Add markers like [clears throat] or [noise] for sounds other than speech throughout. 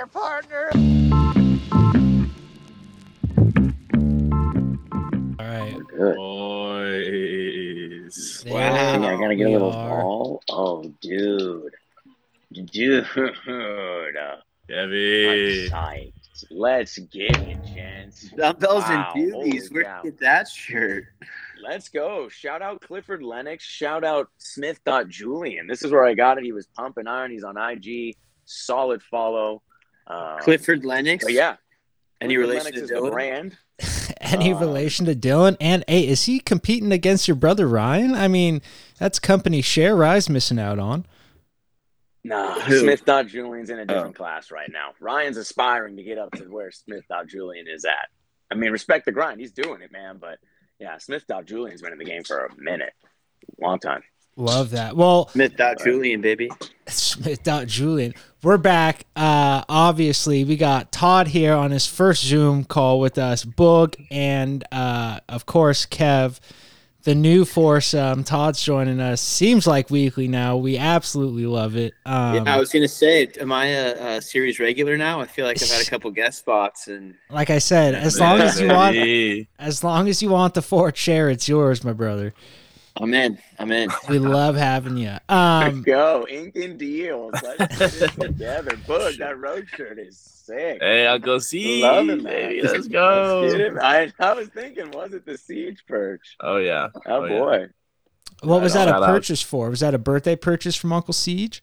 there, partner. All right. Good. Boys. There Wow. I gotta get a little are. ball. Oh, dude. Dude. I'm psyched. Let's get it, gents. Dumbbells Wow, and holy beauties. Where'd cow. you get that shirt? Let's go. Shout out Clifford Lennox. Shout out Smith.Julian. This is where I got it. He was pumping iron. He's on IG. Solid follow. Um, Clifford Lennox. But yeah. Any Clifford relation Lennox to is Dylan? brand. [laughs] Any Um, relation to Dylan? And hey, is he competing against your brother Ryan? I mean, that's company share Rye's missing out on. Nah, Who? Julian's in a different Oh. class right now. Ryan's aspiring to get up to where Smith Dot Julian is at. I mean, respect the grind. He's doing it, man. But yeah, Smith Dot Julian's been in the game for a minute. Long time. Love that. Well, Smith dot Julian, baby. Smith dot Julian. We're back. Uh, obviously, we got Todd here on his first Zoom call with us, Boog, and uh, of course Kev, the new foursome. Todd's joining us. Seems like weekly now. We absolutely love it. Um, yeah, I was gonna say, am I a, a series regular now? I feel like I've had a [laughs] couple guest spots, and like I said, as long as you want, as long as you want the fourth chair, it's yours, my brother. I'm in. I'm in. We love having you. Um, [laughs] Go, ink and deals. Let's get it [laughs] together. Boog, that road shirt is sick. Hey, I'll go see. Loving that. baby. Let's Get go. it? I, I was thinking, was it the siege perch? Oh yeah. Oh, Oh, yeah. boy. what was that a Shout out. purchase for? Was that a birthday purchase from Uncle Siege?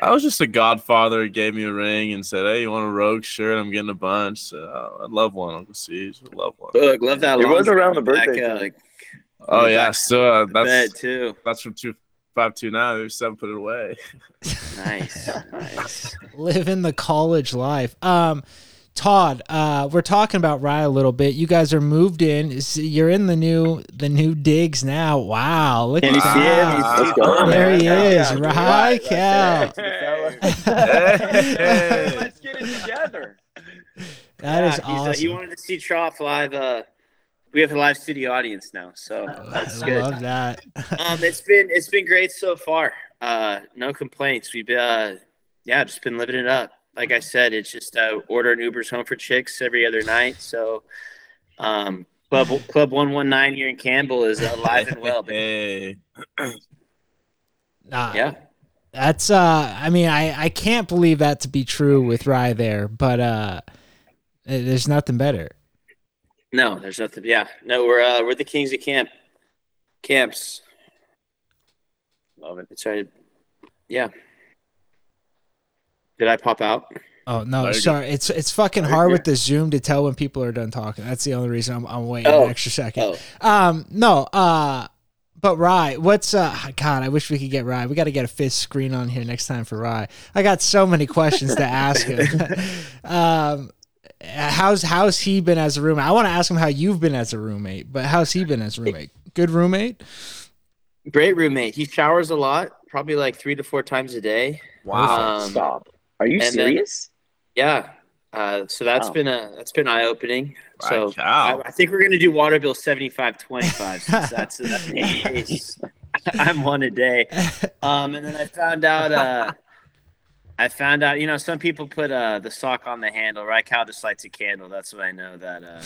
I was just a godfather. He gave me a ring and said, "Hey, you want a Rogue shirt? I'm getting a bunch." So, uh, I'd love one, Uncle Siege. I'd love one. Look, love that. It was around the back, birthday uh, time. Oh yeah, back so uh, that's bed too. that's from two five two nine. There's seven. Put it away. Nice, [laughs] nice. living the college life. Um, Todd, uh, we're talking about Rye a little bit. You guys are moved in. You're in the new the new digs now. Wow, look Can at you him? that. He's- There he is, yeah. Rye Cal. Hey. [laughs] Let's get it together. That is Yeah, he's, uh, he wanted to see Trough live. Uh, we have a live studio audience now, so that's I good. love that. [laughs] um, it's been it's been great so far. Uh, no complaints. We've uh, yeah, just been living it up. Like I said, it's just uh, ordering Ubers home for chicks every other night. So, um, Club Club One One Nine here in Campbell is alive and well. baby. Hey, [laughs] Nah, Yeah, that's uh. I mean, I I can't believe that to be true with Rye there, but uh, there's nothing better. No, there's nothing. Yeah, no, we're uh, we're the kings of camp camps. Love it. That's right. Yeah. Did I pop out? Oh no, Very sorry. It's it's fucking Very hard with the Zoom to tell when people are done talking. That's the only reason I'm, I'm waiting Oh. an extra second. Oh, Um, no, uh, but Rye, what's uh? God, I wish we could get Rye. We got to get a fifth screen on here next time for Rye. I got so many questions to ask him. [laughs] [laughs] um, how's how's he been as a roommate? I want to ask him how you've been as a roommate, but how's he been as a roommate? Good roommate. great roommate. He showers a lot, probably like three to four times a day. wow. Um, Stop. Are you and then- serious? Yeah. Uh, so that's Wow. been a that's been eye opening. So Right, cow. I, I think we're gonna do water bill seventy five twenty five [laughs] since that's that's [laughs] the case. [laughs] I'm one a day. Um, and then I found out uh, I found out you know some people put uh the sock on the handle. Right, Cal just lights a candle. That's what I know that uh,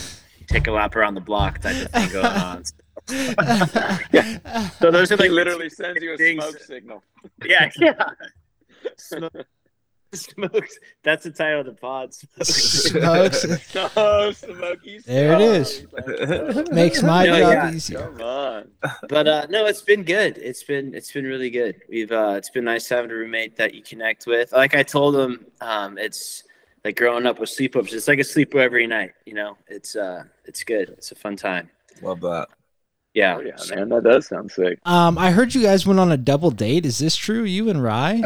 take a lap around the block type of thing going on. [laughs] So those are like literally sends you a things- smoke signal. Yeah, [laughs] yeah. Smoke, [laughs] smokes. That's the title of the pod. Smokes. No, Smokey. There it is. Makes my No, job yeah. easier. Come on. but uh, no, it's been good. It's been it's been really good. We've uh, it's been nice having a roommate that you connect with. Like I told him, um, it's like growing up with sleepovers. It's like a sleepover every night. You know, it's uh, it's good. It's a fun time. Love that. Yeah, Oh, yeah, man, that does sound sick. Um, I heard you guys went on a double date. Is this true? You and Rye?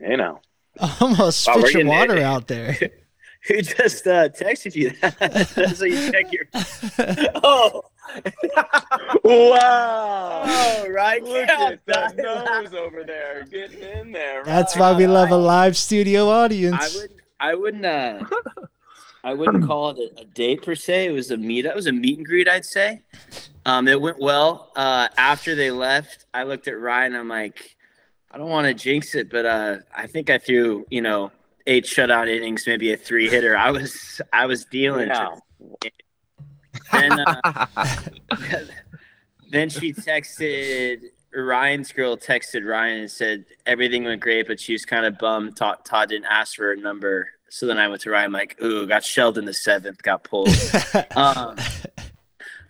You know. [laughs] Almost Wow, spit your water it. out there. [laughs] Who just uh, texted you that? [laughs] so you check your. Oh, Wow. oh, right. Look yeah, at that that- nose over there, getting in there. That's why we love a live studio audience. I wouldn't. I wouldn't. Uh, I wouldn't call it a, a date per se. It was a meet. It was a meet and greet. I'd say. Um, it went well. Uh, after they left, I looked at Ryan. I'm like, I don't want to jinx it, but uh, I think I threw. You know, eight shutout innings, maybe a three hitter. I was I was dealing. Yeah. Then uh, [laughs] then she texted Ryan's girl texted Ryan and said everything went great, but she was kind of bummed. Todd, Todd didn't ask for her number. So then I went to Ryan, like, ooh, got shelled in the seventh, got pulled. [laughs] um,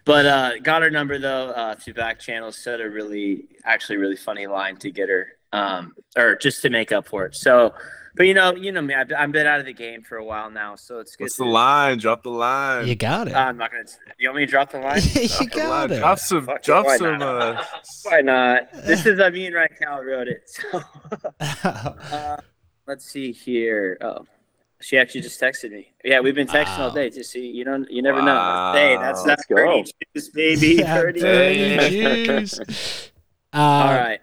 but uh, got her number though uh, through back channels. Said a really, actually, really funny line to get her, um, or just to make up for it. So, but you know, you know me, I've, I've been out of the game for a while now, so it's good. What's to- the line? Drop the line. you got it. I'm not gonna. You want me to drop the line? [laughs] you Drop got line. it. Drop some. Fuck it, Drop why some. not? Uh, [laughs] Why not? This is I mean, right? Cal wrote it. So, [laughs] uh, let's see here. Oh, she actually just texted me. Yeah, we've been texting all day. Just see, you don't, you never Wow. know. Hey, that's Let's that's go. Birdie juice, baby. Yeah, Birdie dirty juice. juice. Uh, All right,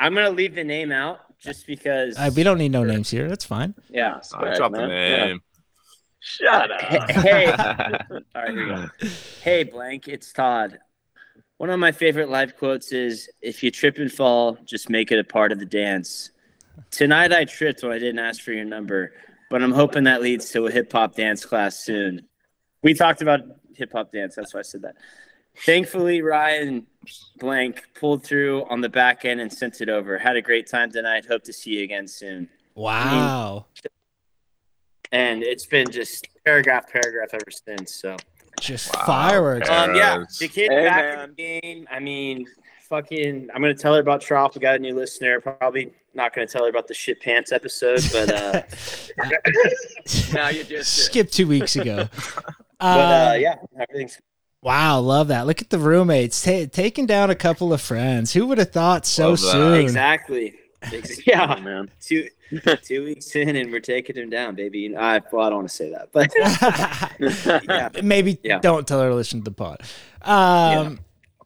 I'm gonna leave the name out just because. uh, we don't need no names here. That's fine. Yeah. I Respect, dropped the man. Yeah. name. Shut up. Hey, [laughs] [laughs] all right, here we go. Hey, blank, it's Todd. One of my favorite live quotes is If you trip and fall, just make it a part of the dance. Tonight I tripped when I didn't ask for your number, but I'm hoping that leads to a hip hop dance class soon. We talked about hip hop dance, that's why I said that. Thankfully, Ryan blank pulled through on the back end and sent it over. Had a great time tonight. Hope to see you again soon. Wow. And it's been just paragraph, paragraph ever since. So. Just Wow. fireworks. Um, yeah, the kid Hey, back man. in the game. I mean, fucking. I'm gonna tell her about Trough. We got a new listener. Probably not gonna tell her about the shit pants episode, but uh, [laughs] [laughs] now you just did. Skip two weeks ago. [laughs] but uh, Uh, yeah, everything's. Wow, love that. Look at the roommates ta- taking down a couple of friends. Who would have thought so soon? Exactly. Ex- Oh, [laughs] yeah, man. two two weeks in, and we're taking him down, baby. I well, I don't want to say that, but [laughs] yeah, Maybe Yeah. don't tell her to listen to the pod. Um,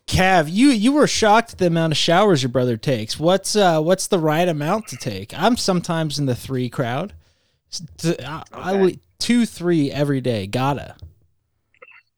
Cav, you you were shocked at the amount of showers your brother takes. What's uh what's the right amount to take? I'm sometimes in the three crowd. S- t- I, I Okay. would- two three every day. Gotta.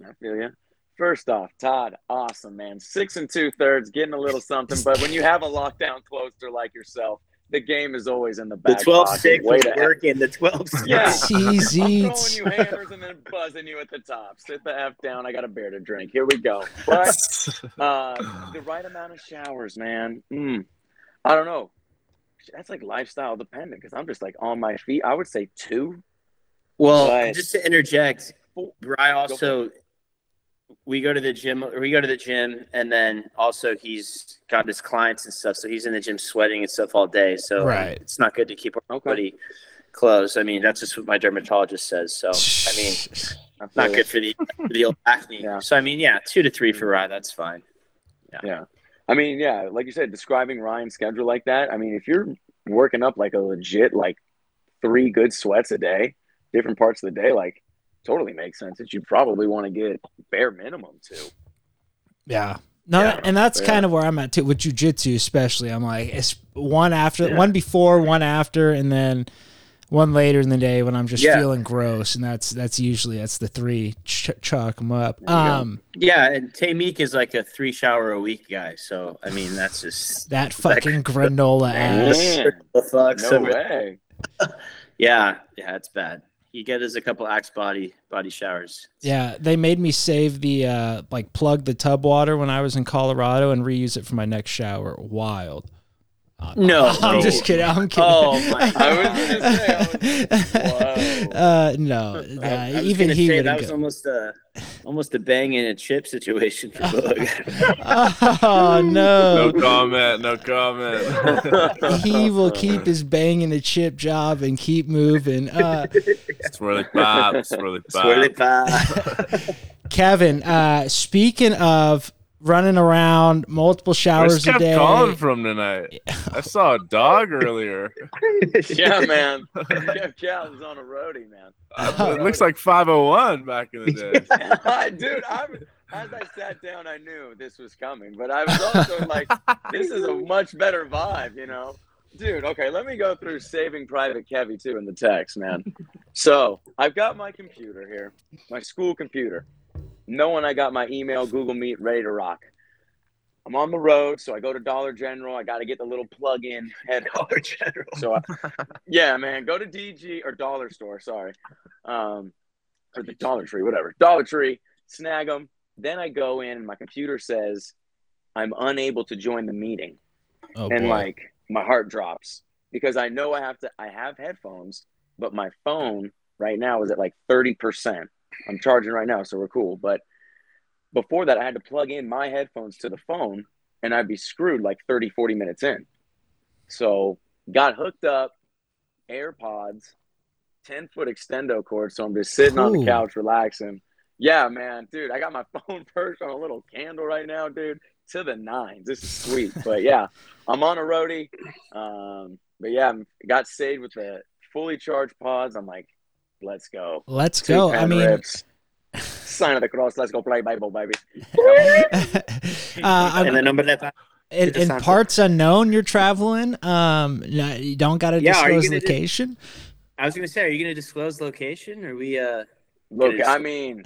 I feel you. First off, Todd, awesome, man. Six and two thirds, getting a little something. But when you have a lockdown closer like yourself, the game is always in the back. the back. 12 pocket. six was to working. The 12 [laughs] six. Yeah. Easy. I'm throwing you hammers and then buzzing you at the top. Sit the F down. I got a beer to drink. Here we go. But [laughs] uh, the right amount of showers, man. Mm, I don't know. That's like lifestyle dependent because I'm just like on my feet. I would say two. Well, But- just to interject, Bry also we go to the gym we go to the gym and then also he's got his clients and stuff, so he's in the gym sweating and stuff all day. So Right. it's not good to keep our Okay. body closed. I mean, that's just what my dermatologist says. So I mean, I [laughs] not good for the for the old acne. Yeah. So I mean, yeah, two to three for Rye, that's fine. yeah. Yeah. I mean, yeah, like you said, describing Ryan's schedule like that. I mean, if you're working up like a legit like three good sweats a day, different parts of the day, like totally makes sense that you probably want to get bare minimum too. Yeah. No, Yeah. and that's Yeah. kind of where I'm at too with jujitsu, especially. I'm like, it's one after, Yeah. one before, one after, and then one later in the day when I'm just Yeah. feeling gross, and that's that's usually that's the three ch- chalk them up. There you go. Um, Yeah, and Tamik is like a three shower a week guy. So I mean, that's just [laughs] that fucking [laughs] granola Man. ass. the fuck. No way. [laughs] yeah, yeah, it's bad. You get us a couple Axe body body showers. Yeah, they made me save the uh like plug the tub water when I was in Colorado and reuse it for my next shower. Wild. Uh, No. [laughs] I'm just kidding. I'm kidding. Oh, my [laughs] I was gonna say, I was- [laughs] uh, no, I- uh, I even he say would that have was go. almost a almost a bang and a chip situation for Boog. Oh No no. comment. No comment. he will keep his banging a chip job and keep moving. Uh, Swirly pop. Swirly pop. Swirly pie. Kevin, uh, speaking of running around multiple Where's showers a Kev day, calling from tonight? I saw a dog earlier. [laughs] yeah, man. [laughs] Jeff Cal is on a roadie, man. Uh, it looks like 501 back in the day. [laughs] Dude, I was, as I sat down, I knew this was coming, but I was also like, this is a much better vibe, you know? Dude, okay, let me go through Saving Private Kevy too in the text, man. So I've got my computer here, my school computer. Knowing I got my email, Google Meet ready to rock. I'm on the road, so I go to Dollar General. I got to get the little plug-in head. [laughs] Dollar General. So, I, yeah, man, go to DG or Dollar Store. Sorry, um, or the Dollar Tree, whatever. Dollar Tree, snag them. Then I go in, and my computer says I'm unable to join the meeting, Oh, and boy. like my heart drops because I know I have to. I have headphones, but my phone right now is at like thirty percent. I'm charging right now, so we're cool. But before that, I had to plug in my headphones to the phone, and I'd be screwed like 30, 40 minutes in. So got hooked up, AirPods, 10 foot extendo cord. So I'm just sitting on the couch relaxing. Yeah, man, dude, I got my [laughs] phone perched on a little candle right now, dude. To the nines. This is sweet. but yeah, [laughs] I'm on a roadie. Um, but yeah, I'm- got saved with the fully charged pods. I'm like, let's go. Let's Two go. I pen mean, rips. sign of the cross. Let's go play Bible, baby. uh, and the number that in, in time for- parts unknown, you're traveling. Um, you don't got to Yeah, disclose gonna do- location. I was gonna say, are you gonna disclose location? Or we uh Look, It is. I mean,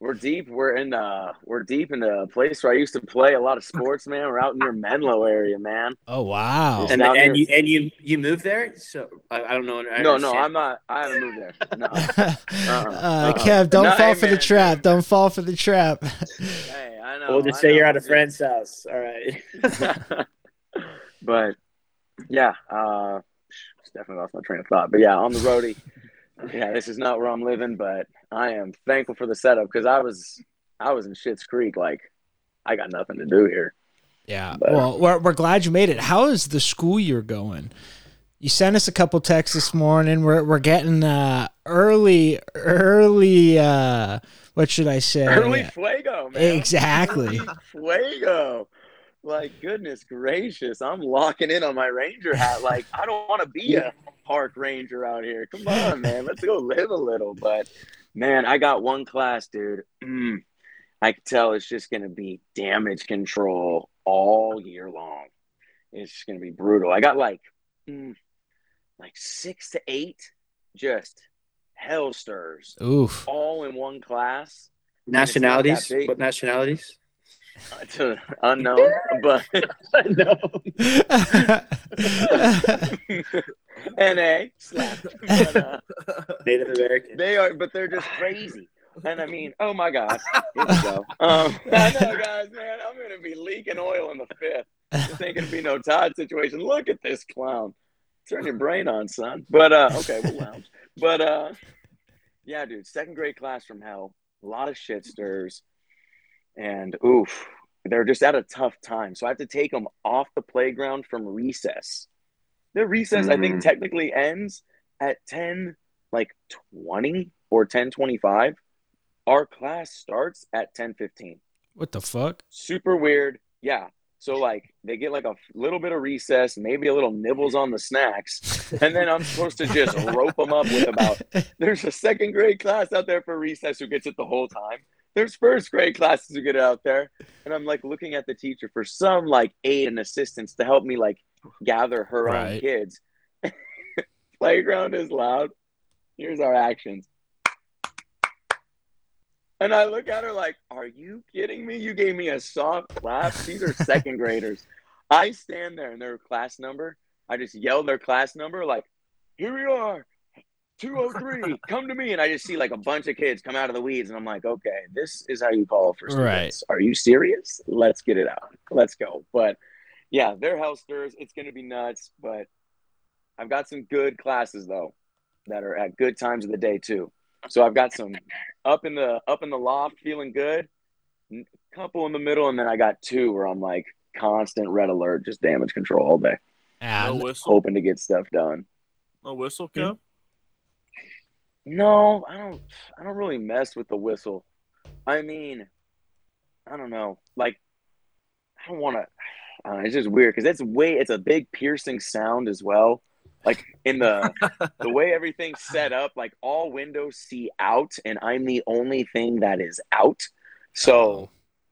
we're deep. We're in uh we're deep in the place where I used to play a lot of sports, man. We're out near Menlo area, man. Oh wow. and down and here. you and you you moved there? So I, I don't know. I No, no, understand. I'm not I haven't moved there. [laughs] No. uh, uh-uh. Kev, don't No, fall hey, for the trap. Don't fall for the trap. hey, I know. We'll just I say you're at a friend's house. All right. [laughs] but yeah, uh definitely lost my train of thought. But yeah, on the roadie. Yeah, this is not where I'm living, but I am thankful for the setup because I was I was in Shit's Creek, like I got nothing to do here. Yeah. But- Well, we're, we're glad you made it. How is the school year going? You sent us a couple texts this morning. We're we're getting uh early early uh what should I say? Early fuego, man. Exactly. [laughs] Fuego. Like goodness gracious, I'm locking in on my ranger hat. Like I don't want to be a park ranger out here. Come on, man, let's go live a little. But man, I got one class, dude. Mm, I can tell it's just gonna be damage control all year long. It's just gonna be brutal. I got like, mm, like six to eight, just hell stirs Oof. all in one class. Nationalities? What nationalities? [laughs] to unknown, but [laughs] no. NA slap. But, uh, Native American. they are, but they're just crazy. And I mean, oh my gosh, here we go. [laughs] Um, I know, guys, man, I'm gonna be leaking oil in the fifth. This ain't gonna be no Todd situation. Look at this clown. Turn your brain on, son. But uh, okay, we'll lounge. But uh, yeah, dude, second grade class from hell. A lot of shit stirs, and oof, they're just at a tough time. So I have to take them off the playground from recess. The recess, I think, Mhm. technically ends at ten, like twenty or ten twenty-five. Our class starts at ten fifteen what the fuck? super weird. Yeah. So like they get like a little bit of recess, maybe a little nibbles on the snacks, and then I'm supposed to just rope them up with about. There's a second grade class out there for recess who gets it the whole time. There's first grade classes who get out there, and I'm like looking at the teacher for some like aid and assistance to help me like gather her own kids. [laughs] Playground is loud. Here's our actions. And I look at her like, Are you kidding me? You gave me a soft clap. These are [laughs] second graders. I stand there and their class number. I just yell their class number, like, Here we are, 203, come to me. And I just see like a bunch of kids come out of the weeds. And I'm like, Okay, this is how you call for students. Are you serious? Let's get it out. Let's go. But yeah, they're hellsters. It's going to be nuts. But I've got some good classes, though, that are at good times of the day, too. So I've got some up in the up in the loft feeling good N- couple in the middle and then i got two where i'm like constant red alert just damage control all day Ah, No whistle. hoping to get stuff done No whistle, Kev. No i don't i don't really mess with the whistle. I mean i don't know. Like i don't want to uh, it's just weird because it's way it's a big piercing sound as well. Like in the [laughs] the way everything's set up like all windows see out and i'm the only thing that is out. So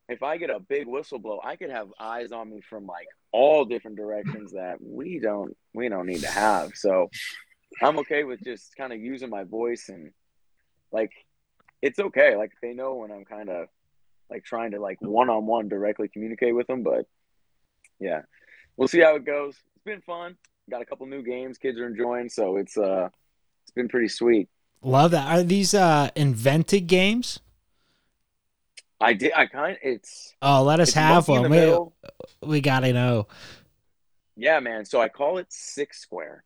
if I get a big whistle blow, I could have eyes on me from like all different directions that we don't we don't need to have. So I'm okay with just kind of using my voice and like it's okay. Like they know when I'm kind of like trying to like one on one directly communicate with them. But yeah, we'll see how it goes. It's been fun. Got a couple new games kids are enjoying, so it's uh it's been pretty sweet. Love that. Are these uh invented games? I did. I kind. It's. Oh, let us have one. We, we gotta know. Yeah, man. So I call it six square,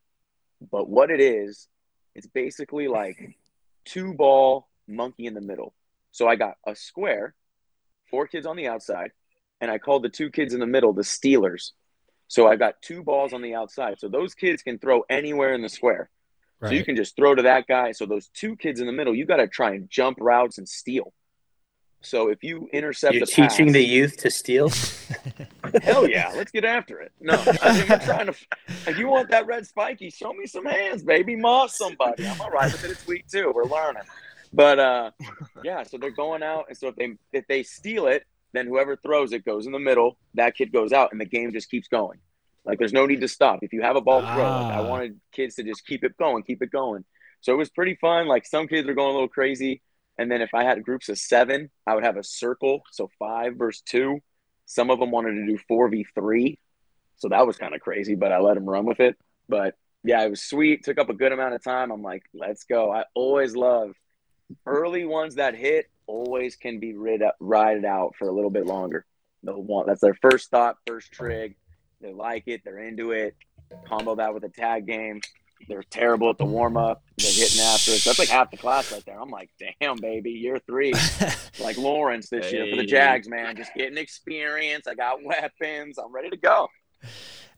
but what it is, it's basically like two ball monkey in the middle. So I got a square, four kids on the outside, and I called the two kids in the middle the Steelers. So I've got two balls on the outside. So those kids can throw anywhere in the square. So you can just throw to that guy. So those two kids in the middle, you got to try and jump routes and steal. So if you intercept You're the teaching pass- the youth to steal. [laughs] Hell yeah, let's get after it. No, I mean, we're [laughs] trying to. If you want that red spiky, show me some hands, baby. Moss somebody. I'm all right with it. It's week two. We're learning. But uh, yeah, so they're going out, and so if they if they steal it, then whoever throws it goes in the middle. That kid goes out, and the game just keeps going. Like there's no need to stop. If you have a ball throw, like I Ah. wanted kids to just keep it going, keep it going. So it was pretty fun. Like some kids were going a little crazy. And then if I had groups of seven, I would have a circle. So five versus two. Some of them wanted to do 4v3. So that was kind of crazy, but I let them run with it. But yeah, it was sweet. Took up a good amount of time. I'm like, let's go. I always love early ones that hit, always can be rid ride it out for a little bit longer. They'll want that's their first thought, first trig. They like it, they're into it. Combo that with a tag game. They're terrible at the warm up. They're getting after it. So that's like half the class right there. I'm like, damn, baby, year three. [laughs] like Lawrence this year for the Jags, man. Just getting experience. I got weapons. I'm ready to go.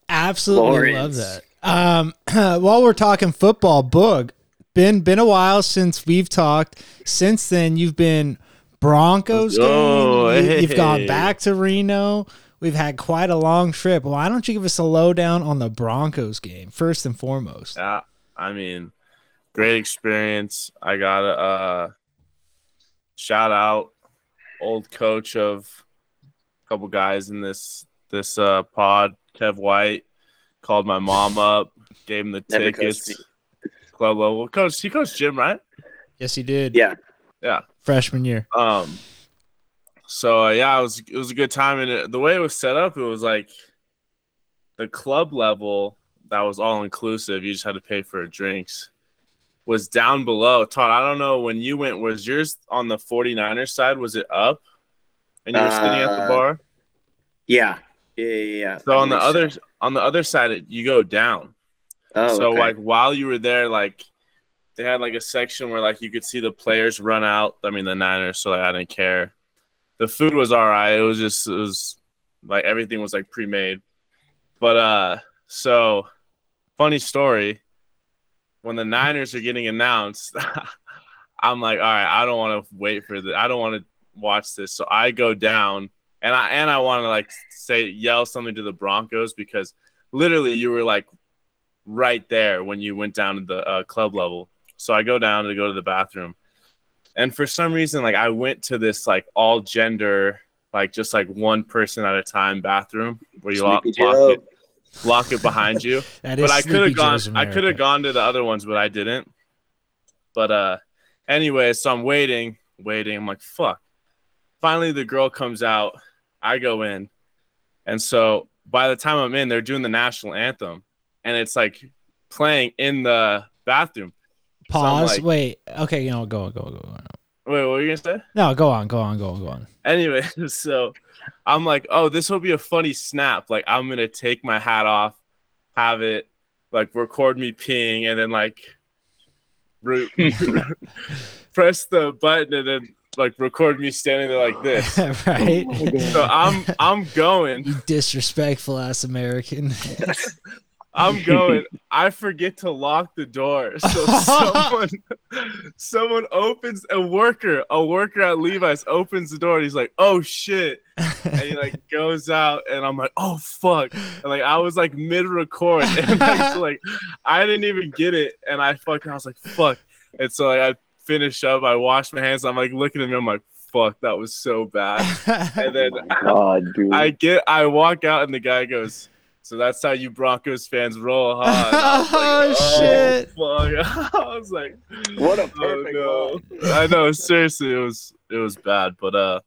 Absolutely love that. Um, [clears throat] while we're talking football, Boog, been been a while since we've talked. Since then, you've been Broncos go. game. You, have gone back to Reno. We've had quite a long trip. Why don't you give us a lowdown on the Broncos game first and foremost? Yeah, I mean, great experience. I got a uh, shout out old coach of a couple guys in this this uh, pod, Kev White, called my mom up, gave him the Never tickets. Club level coach. He coached Jim, right? Yes, he did. Yeah. Yeah. freshman year. Um. So uh, yeah, it was it was a good time, and it, the way it was set up, it was like the club level that was all inclusive. You just had to pay for drinks. Was down below. Todd, I don't know when you went. Was yours on the 49ers side? Was it up? And you were sitting at the Uh, bar. Yeah. Yeah. Yeah. yeah. So I on the other on the other side, it- you go down. Oh, so okay. like while you were there, like they had like a section where like you could see the players run out. I mean the Niners, so like, I didn't care. The food was all right. It was just it was like everything was like pre-made. But uh so funny story. When the Niners are getting announced, [laughs] I'm like, all right, I don't want to wait for the I don't want to watch this. So I go down and I and I want to like say yell something to the Broncos because literally you were like right there when you went down to the uh, club level. So I go down to go to the bathroom, and for some reason, like I went to this like all gender, like just like one person at a time bathroom where you lock, lock it, lock it behind you. [laughs] But I could have gone. I could have gone to the other ones, but I didn't. But uh, anyway, so I'm waiting, waiting. I'm like, fuck. Finally, the girl comes out. I go in, and so by the time I'm in, they're doing the national anthem, and it's like playing in the bathroom. Pause. like- Wait. Okay. You know, go on. Go on. Go on. Wait, what were you gonna say? No, go on. Go on. Go on. Go on. Anyway, [laughs] so I'm like, oh, this will be a funny snap. Like, I'm gonna take my hat off, have it, like, record me peeing, and then like, re- [laughs] [laughs] press the button, and then like record me standing there like this. right. So I'm I'm going, You disrespectful ass American. I'm [laughs] going. I forget to lock the door, [laughs] so someone someone opens a worker, a worker at Levi's opens the door, and he's like, oh shit. and he like [laughs] goes out and I'm like, oh fuck. And like I was like mid record and like, so, like I didn't even get it and I fucking I was like fuck. And so like I finish up, I wash my hands, I'm like looking at me, I'm like, fuck, that was so bad. And then oh God, dude. I get I walk out and the guy goes, So that's how you Broncos fans roll, huh? And I [laughs] was like, Oh, shit. fuck. [laughs] I was like, what a oh perfect no. I know, seriously, it was it was bad. But uh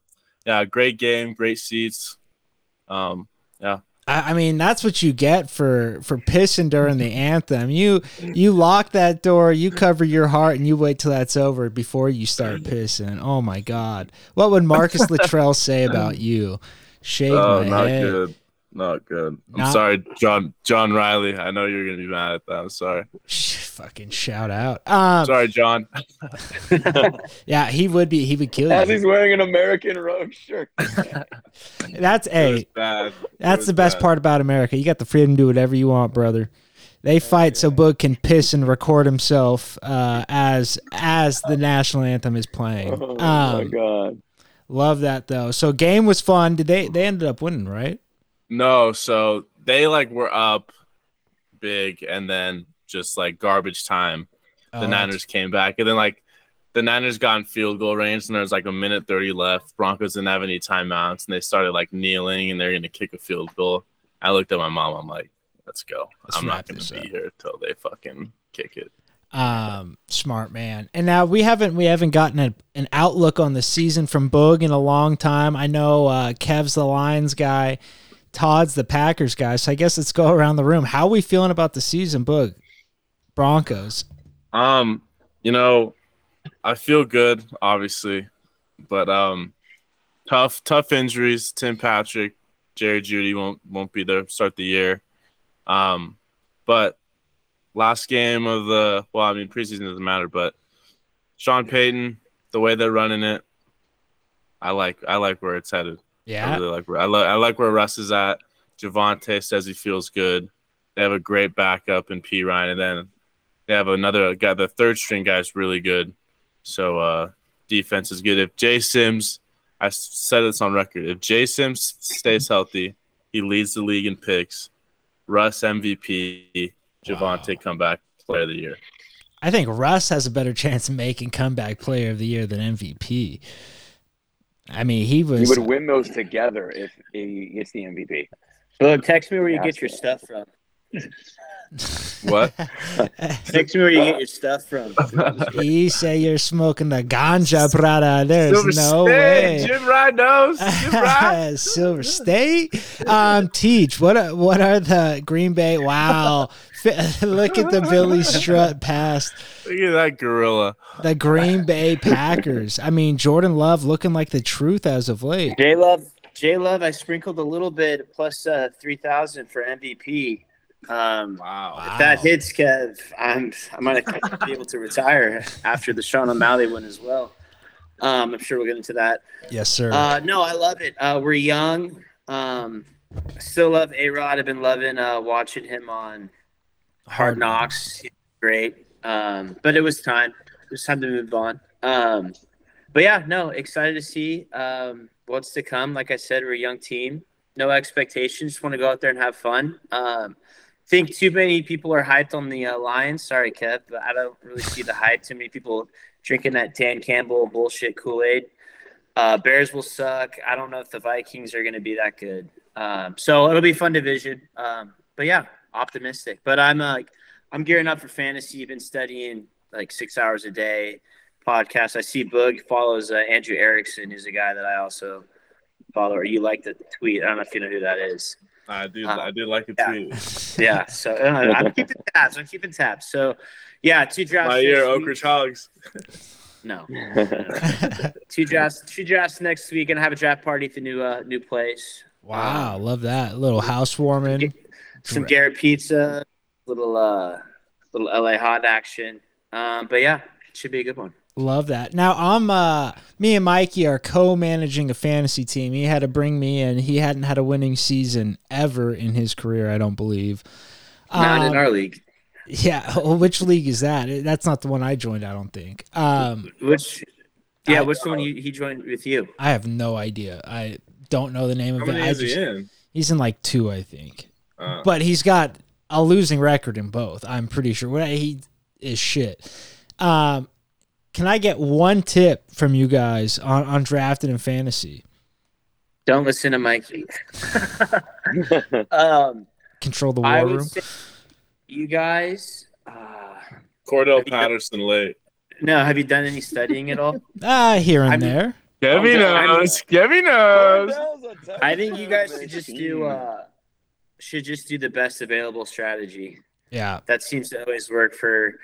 yeah, great game, great seats. Um, yeah, I, I mean, that's what you get for for pissing during the anthem. You you lock that door, you cover your heart, and you wait till that's over before you start pissing. Oh my God, what would Marcus [laughs] Luttrell say about you? Shave oh, my not head. good, not good. I'm Not- sorry, John John Riley. I know you're gonna be mad at that. I'm sorry. Fucking shout out. Um, sorry, John. [laughs] [laughs] yeah, he would be. He would kill you. As you. he's wearing an American Road shirt. [laughs] That's It was a. bad. It That's was the best bad. part about America. You got the freedom to do whatever you want, brother. They fight so Boog can piss and record himself uh, as as the national anthem is playing. Oh my Um, god. love that though. So game was fun. Did they they ended up winning, right? No, so they like were up big, and then just like garbage time. Oh, the Niners came back, and then like the Niners got in field goal range, and there was like a minute thirty left. Broncos didn't have any timeouts, and they started like kneeling, and they're gonna kick a field goal. I looked at my mom. I'm like, "Let's go. Let's I'm not gonna be up." here till they fucking kick it." Um, smart man. And now we haven't we haven't gotten a, an outlook on the season from Boog in a long time. I know uh, Kev's the Lions guy, Todd's the Packers guy. So I guess let's go around the room. How are we feeling about the season, Boog? Broncos. Um, you know, I feel good, obviously, but um, tough, tough injuries. Tim Patrick, Jerry Jeudy won't won't be there start the year. Um, but last game of the well, I mean preseason doesn't matter, but Sean Payton, the way they're running it, I like I like where it's headed. I Yeah. really like where I, li- I like where Russ is at. Javonte says he feels good. They have a great backup in P Ryan, and then they have another guy. The third string guy is really good. So uh, defense is good. If Jay Sims, I said this on record. If Jay Sims stays healthy, he leads the league in picks. Russ MVP, Javonte comeback player of the year. I think Russ has a better chance of making comeback player of the year than MVP. I mean, he He was would win those together if he gets the MVP. Look, [laughs] [laughs] text me where you get your stuff from. What? Text me where you get your stuff from. you say you're smoking the ganja, brother. There's Silver no State, way. Jim Ryan knows. [laughs] Jim Ryan. Silver State. Um, Teej, what are, what are the Green Bay? Wow, Fi- [laughs] look at the Billy Strut past Look at that gorilla. the Green Bay Packers. I mean, Jordan Love looking like the truth as of late. J Love, J Love, I sprinkled a little bit plus uh, three thousand for MVP. Um, Wow. If that hits, Kev, I'm I might be able to retire after the Sean O'Malley one as well. Um, I'm sure we'll get into that. Yes, sir. Uh, no, I love it. Uh, we're young. Um, still love A Rod. I've been loving uh, watching him on Hard Knocks. Great. Um, but it was time. It was time to move on. Um, but yeah, no, excited to see um, what's to come. Like I said, we're a young team. No expectations. Just want to go out there and have fun. Um, think too many people are hyped on the uh, Lions. Sorry, Kev, but I don't really see the hype. Too many people drinking that Dan Campbell bullshit Kool Aid. Uh, Bears will suck. I don't know if the Vikings are going to be that good. Um, so it'll be fun division. Um, but yeah, optimistic. But I'm uh, I'm gearing up for fantasy. I've been studying like six hours a day. Podcast. I see Boog follows uh, Andrew Erickson, who's a guy that I also follow. Or you like the tweet? I don't know if you know who that is. I do. Uh, I did like a yeah. tweet. [laughs] Yeah. So uh, I'm keeping tabs. I'm keeping tabs. So yeah, two drafts. My year, next Oak. Ridge Hogs. No, [laughs] [laughs] two drafts. Two drafts next week, and have a draft party at the new uh, new place. wow, love that little housewarming. Some Garrett pizza, little uh, little LA hot action. Um, but yeah, it should be a good one. Love that. Now I'm uh me and Mikey are co-managing a fantasy team. He had to bring me in. He hadn't had a winning season ever in his career, I don't believe. Not in Um, our league. Yeah, well, which league is that? That's not the one I joined, I don't think. Um Which, yeah, I- which one you, he joined with you? I have no idea. I don't know the name How of it. I just, in? he's in like two, I think. Uh, But he's got a losing record in both. I'm pretty sure. He is shit. Um, can I get one tip from you guys on, on drafted in fantasy? Don't listen to Mikey. [laughs] um, Control the war I would room. say you guys. Uh, Cordell Have you got- Patterson late. no, have you done any studying at all? [laughs] Ah, here and I mean- there. Kevin knows. Kevin knows. I think you guys should just do uh should just do the best available strategy. Yeah, That seems to always work for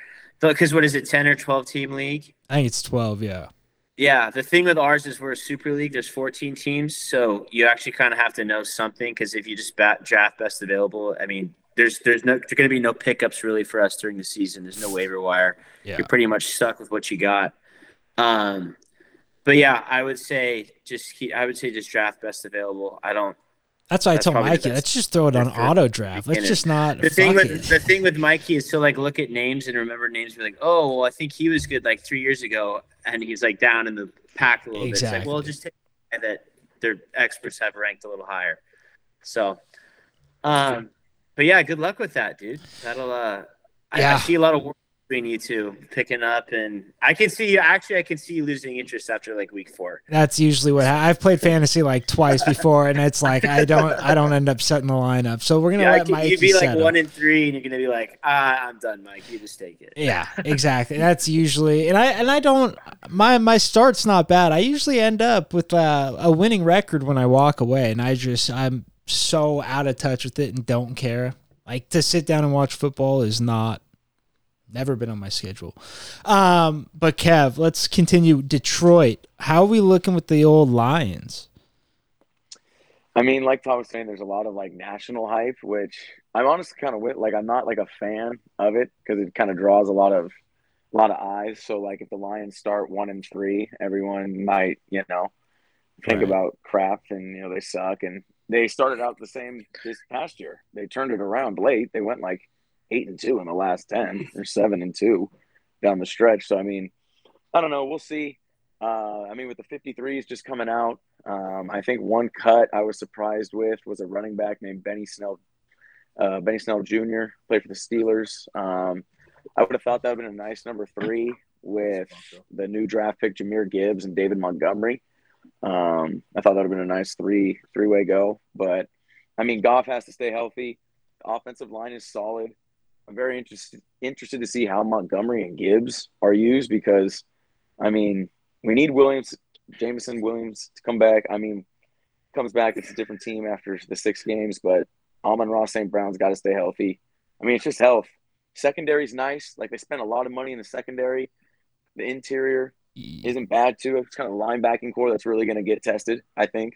because what is it, ten or twelve team league? I think it's twelve. Yeah, Yeah, the thing with ours is we're a super league. There's 14 teams, so you actually kind of have to know something because if you just bat, draft best available, I mean, there's there's no there's going to be no pickups really for us during the season. There's no waiver wire. yeah. You're pretty much stuck with what you got. Um, but yeah, I would say just keep, I would say just draft best available. I don't. That's why I told Mikey, let's just throw it on auto draft. Let's just not. The thing with it. the thing with Mikey is to like look at names and remember names. And be like, oh, well, I think he was good like three years ago, and he's like down in the pack a little bit. It's like, Exactly. well, just take that their experts have ranked a little higher. So, um, but yeah, good luck with that, dude. That'll uh, I, I see a lot of work between you two picking up, and I can see you. Actually, I can see you losing interest after like week four. That's usually what ha- I've played fantasy like twice before, and it's like I don't I don't end up setting the lineup. So we're gonna Yeah, I let can, Mikey you'd be like one in three, and you're gonna be like, ah, I'm done, Mike. You just take it. Yeah, exactly. That's usually, and I and I don't. My my start's not bad. I usually end up with uh, a winning record when I walk away, and I just I'm so out of touch with it and don't care. Like to sit down and watch football is not never been on my schedule. Um, but Kev, let's continue. Detroit, how are we looking with the old Lions? I mean, like Tom was saying, there's a lot of like national hype, which I'm honestly kind of with. Like, I'm not like a fan of it because it kind of draws a lot of a lot of eyes. So, like, if the Lions start one and three, everyone might, you know, think Right. about crap and you know they suck. And they started out the same this past year. They turned it around late. They went like eight and two in the last ten, or seven and two down the stretch. So, I mean, I don't know. We'll see. Uh, I mean, with the 53s just coming out, um, I think one cut I was surprised with was a running back named Benny Snell, uh, Benny Snell Jr. played for the Steelers. Um, I would have thought that would have been a nice number three with the new draft pick Jahmyr Gibbs and David Montgomery. Um, I thought that would have been a nice three three way go, but I mean, Goff has to stay healthy. Offensive line is solid. I'm very interested interested to see how Montgomery and Gibbs are used because, I mean, we need Williams, Jameson Williams to come back. I mean, comes back, it's a different team after the six games, but Amon-Ra St. Brown's got to stay healthy. I mean, it's just health. Secondary's nice. Like they spent a lot of money in the secondary. The interior isn't bad too. It's kind of linebacking core that's really going to get tested, I think.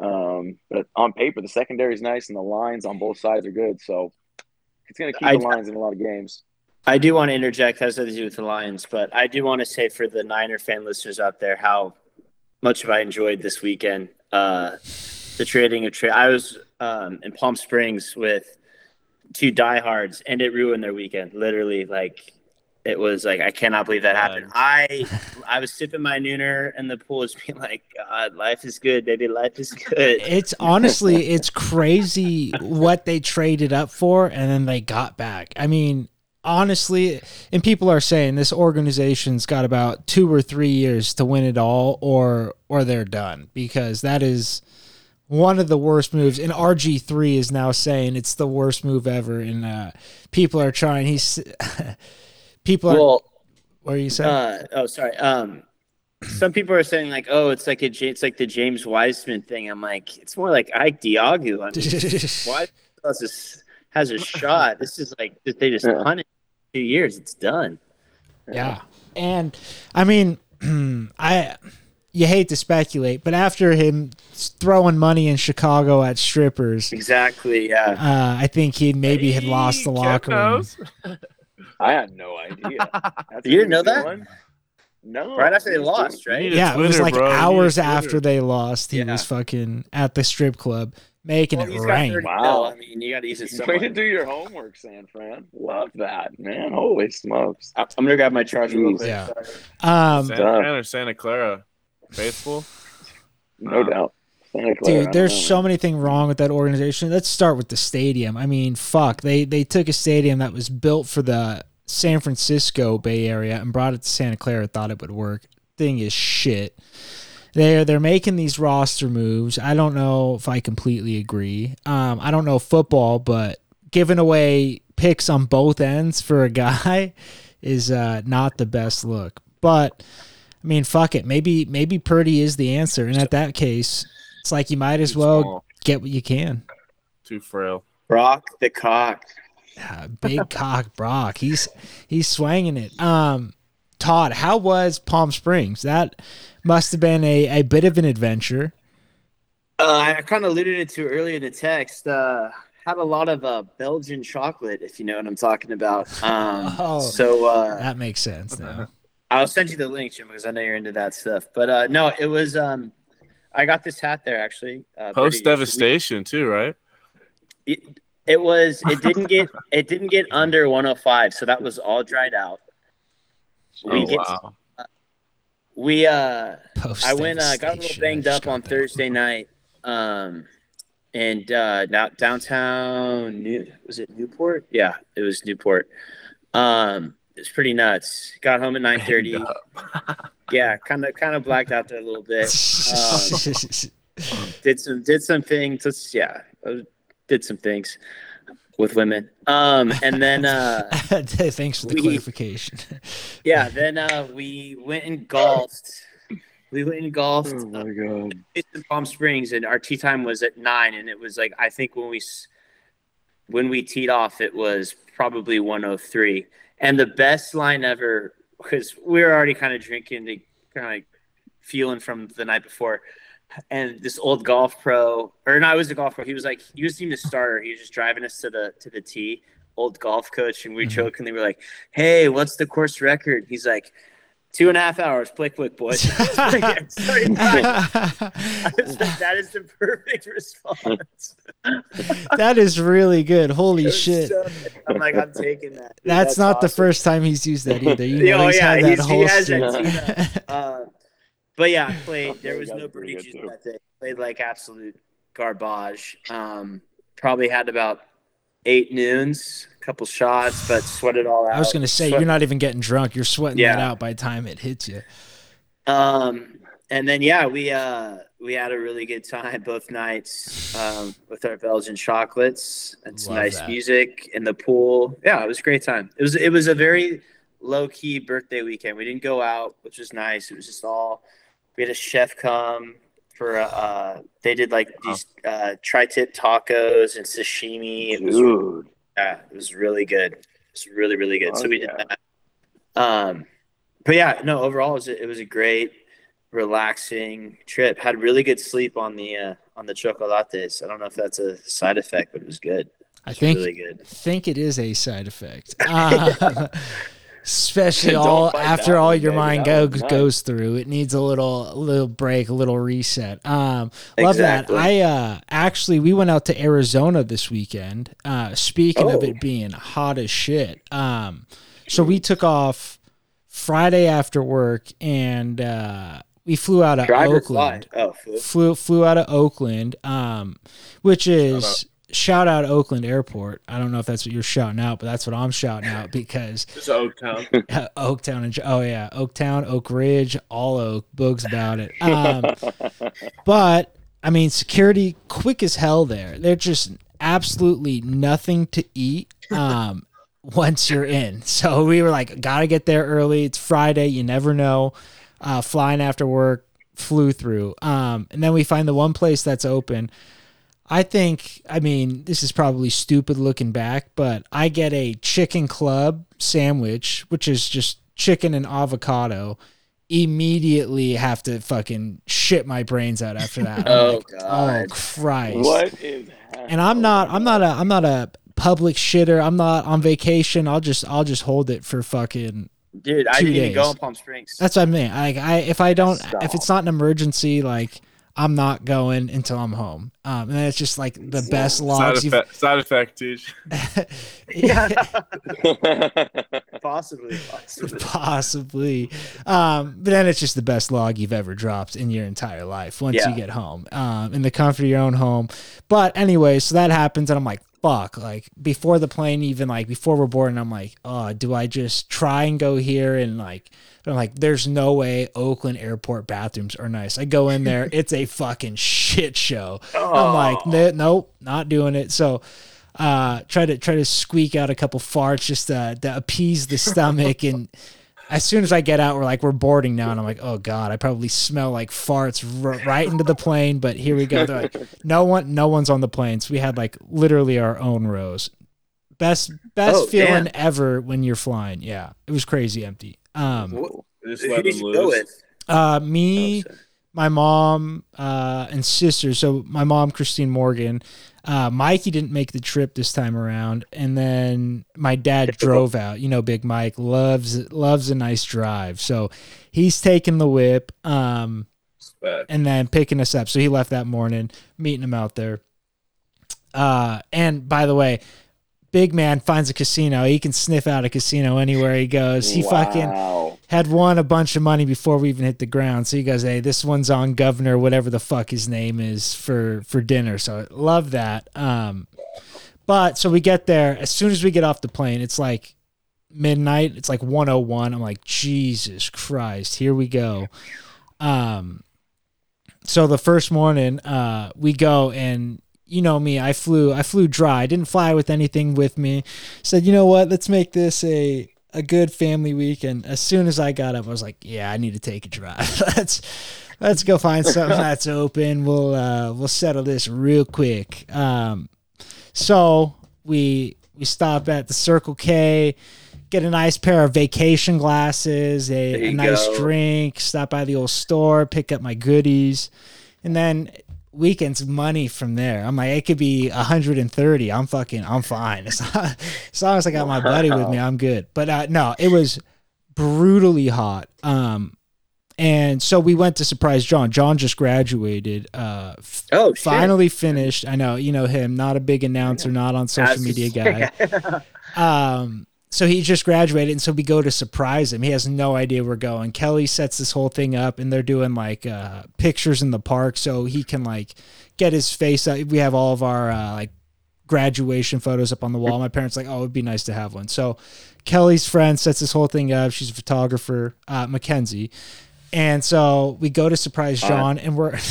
Um, but on paper, the secondary is nice and the lines on both sides are good. So it's going to keep I- the lines in a lot of games. I do want to interject has nothing to do with the Lions, but I do want to say for the Niner fan listeners out there how much have I enjoyed this weekend. Uh, the trading of trade. I was um, in Palm Springs with two diehards, and it ruined their weekend. Literally, like it was like I cannot believe that happened. I I was sipping my nooner, in the pool was being like, God, life is good, baby, life is good. It's honestly, it's crazy what they traded up for and then they got back. I mean, honestly, and people are saying this organization's got about two or three years to win it all, or or they're done because that is one of the worst moves. And RG three is now saying it's the worst move ever, and uh, people are trying. He's [laughs] people are. Well, what are you saying? Uh, oh, sorry. Um, some people are saying like, oh, it's like a it's like the James Wiseman thing. I'm like, it's more like Ike Diogu. I mean, Wiseman has a, has a shot. This is like they just Yeah. hunted two years. It's done. Yeah. And I mean, [clears throat] I you hate to speculate, but after him throwing money in Chicago at strippers, Exactly. Yeah. uh, I think he maybe had lost the locker room. [laughs] knows. [laughs] I had no idea. [laughs] That's You didn't know that? doing? No. Right after they lost, right? You need a Yeah, it was like bro. You need a hours after they lost. He Yeah. was fucking at the strip club making Well, it rain. Wow. mil. I mean, you got to use it Way to do your homework, San Fran. Love that, man. Holy smokes. I'm gonna grab my charger real. Yeah. Sorry. Um, Santa Duh. Or Santa Clara? Faithful? No doubt. Santa Clara, I Dude, don't there's know, so man. many things wrong with that organization. Let's start with the stadium. I mean, fuck, they they took a stadium that was built for the San Francisco Bay Area and brought it to Santa Clara. Thought it would work. Thing is shit. They're they're making these roster moves. I don't know if I completely agree. Um, I don't know football, but giving away picks on both ends for a [laughs] guy is uh, not the best look. But I mean, fuck it. Maybe maybe Purdy is the answer, and at that case, it's like you might as Too well small, get what you can. too frail. Brock the cock. Uh, big [laughs] cock Brock. He's he's swinging it. Um, Todd, how was Palm Springs? That must have been a, a bit of an adventure. Uh, I kind of alluded to earlier in the text. Uh, had a lot of uh, Belgian chocolate, if you know what I'm talking about. Um, [laughs] Oh. so uh, That makes sense now. I'll send you the link, Jim, because I know you're into that stuff. But uh, no, it was. Um, I got this hat there actually. Uh, Post devastation too, right? It, it was. It didn't get. [laughs] It didn't get under 105, so that was all dried out. We Oh get. wow. We uh. Post I went. Uh, got a little banged up on that. Thursday night. Um, and uh, now downtown. New was it Newport? Yeah, it was Newport. Um, it's pretty nuts. Got home at nine thirty. Yeah, kind of kind of blacked out there a little bit. did some did some things. Just, yeah, uh, did some things with women. Um, and then uh, [laughs] Thanks for the We- clarification. yeah, then uh, we went and golfed. We went and golfed. Oh my god. It's in Palm Springs, and our tea time was at nine, and it was like I think when we s- when we teed off, it was probably 103, and the best line ever because we were already kind of drinking, the kind of like feeling from the night before, and this old golf pro, or no, I was a golf pro. He was like he wasn't even a starter. He was just driving us to the to the tee. Old golf coach, and we Mhm. jokingly were like, "Hey, what's the course record?" He's like, two and a half hours. Play quick, boys." [laughs] [laughs] Sorry, sorry, I was like, that is the perfect response. [laughs] that is really good. Holy was shit. so- I'm like, I'm taking that. Dude, That's, not the first time he's used that either. You know, Oh, he's yeah, had that he's- he whole has that string. Uh, but yeah, I played. There was no pretty birdies too. that day. Played like absolute garbage. Um, probably had about eight noons, a couple shots, but sweat it all out. I was going to say, Sweat- you're not even getting drunk. You're sweating that out by the time it hits you. Um, and then yeah, we uh we had a really good time both nights um, with our Belgian chocolates and some Love nice that. music in the pool. Yeah, it was a great time. It was it was a very low key birthday weekend. We didn't go out, which was nice. It was just all we had a chef come for uh they did like these uh tri-tip tacos and sashimi. It was Dude. Yeah, it was really good. It was really, really good. so Oh, we did that. Um, but yeah, no, overall, it was a, it was a great, relaxing trip. Had really good sleep on the uh, on the chocolates. I don't know if that's a side effect, but it was good. I It was think really good. think it is a side effect. Uh, [laughs] [laughs] especially all after all your mind goes nice. goes through. It needs a little little break, a little reset. Um love Exactly. that. I uh actually we went out to Arizona this weekend. Uh speaking of Oh. it being hot as shit. Um so we took off Friday after work and uh we flew out of Oakland? Oh, flew. flew flew out of Oakland, um, which is shout out Oakland Airport. I don't know if that's what you're shouting out, but that's what I'm shouting out because [laughs] Just Oaktown. [laughs] Oaktown and oh yeah, Oaktown, Oak Ridge, all Oak, Boogs about it. Um, [laughs] but I mean, security quick as hell there. They're just absolutely nothing to eat. Um, once you're in, so we were like, gotta get there early. It's Friday, you never know. Uh, flying after work, flew through. Um, and then we find the one place that's open. I think, I mean, this is probably stupid looking back, but I get a chicken club sandwich, which is just chicken and avocado. Immediately have to fucking shit my brains out after that. [laughs] Oh, like, oh Christ! What is And I'm not, I'm not a, I'm not a public shitter. I'm not on vacation. I'll just, I'll just hold it for fucking Dude, I Two didn't go days. in Palm Springs. that's what I mean. Like I, if I don't, Stop. if it's not an emergency, like I'm not going until I'm home. Um, and then it's just like the best Side logs you've. effect, side effect, dude. [laughs] [laughs] possibly, possibly. Possibly, um, but then it's just the best log you've ever dropped in your entire life once Yeah. you get home, um, in the comfort of your own home. But anyway, so that happens, and I'm like, fuck, like before the plane, even like before we're boarding, I'm like, oh, do I just try and go here and like I'm like, there's no way Oakland airport bathrooms are nice. I go in there, it's a fucking shit show. I'm like, nope, not doing it. So uh try to try to squeak out a couple farts just to, to appease the stomach and as soon as I get out, we're like we're boarding now, and I'm like, oh god, I probably smell like farts r- right into the plane. But here we go. They're like, no one, no one's on the plane. So we had like literally our own rows. Best best Oh, feeling damn. ever when you're flying. Yeah, it was crazy empty. Um, Wh- Just let them you loose. with? uh, me, Oh, my mom, uh, and sister. So my mom, Christine Morgan. Uh, Mikey didn't make the trip this time around, and then my dad drove out. You know, Big Mike loves loves a nice drive, so he's taking the whip, um, and then picking us up. So he left that morning, meeting him out there. Uh, and by the way, Big Man finds a casino. He can sniff out a casino anywhere he goes. He fucking had won a bunch of money before we even hit the ground. So he goes, "Hey, this one's on Governor, whatever the fuck his name is for for dinner." So I love that. Um, but so we get there as soon as we get off the plane. It's like midnight. It's like one oh one. I'm like, Jesus Christ, here we go. Um, so the first morning, uh, we go and. You know me, I flew I flew dry. I didn't fly with anything with me. Said, "You know what? Let's make this a a good family weekend. As soon as I got up, I was like, "Yeah, I need to take a drive. [laughs] let's let's go find something that's open. We'll uh, we'll settle this real quick." Um, so we we stop at the Circle K, get a nice pair of vacation glasses, a, a nice go. drink, stop by the old store, pick up my goodies, and then weekends money from there. I'm like, it could be 130. I'm fucking, I'm fine. As long as, long as I got my buddy with me, I'm good. But uh, no, it was brutally hot. Um, and so we went to surprise John. John just graduated. Uh, Oh, shit. finally finished. I know, you know him. Not a big announcer, not on social media guy. [laughs] Um, so he just graduated, and so we go to surprise him. He has no idea we're going. Kelly sets this whole thing up, and they're doing like uh, pictures in the park, so he can like get his face. Up. We have all of our uh, like graduation photos up on the wall. My parents like, oh, it'd be nice to have one. So Kelly's friend sets this whole thing up. She's a photographer, uh, Mackenzie, and so we go to surprise John, and we're. [laughs]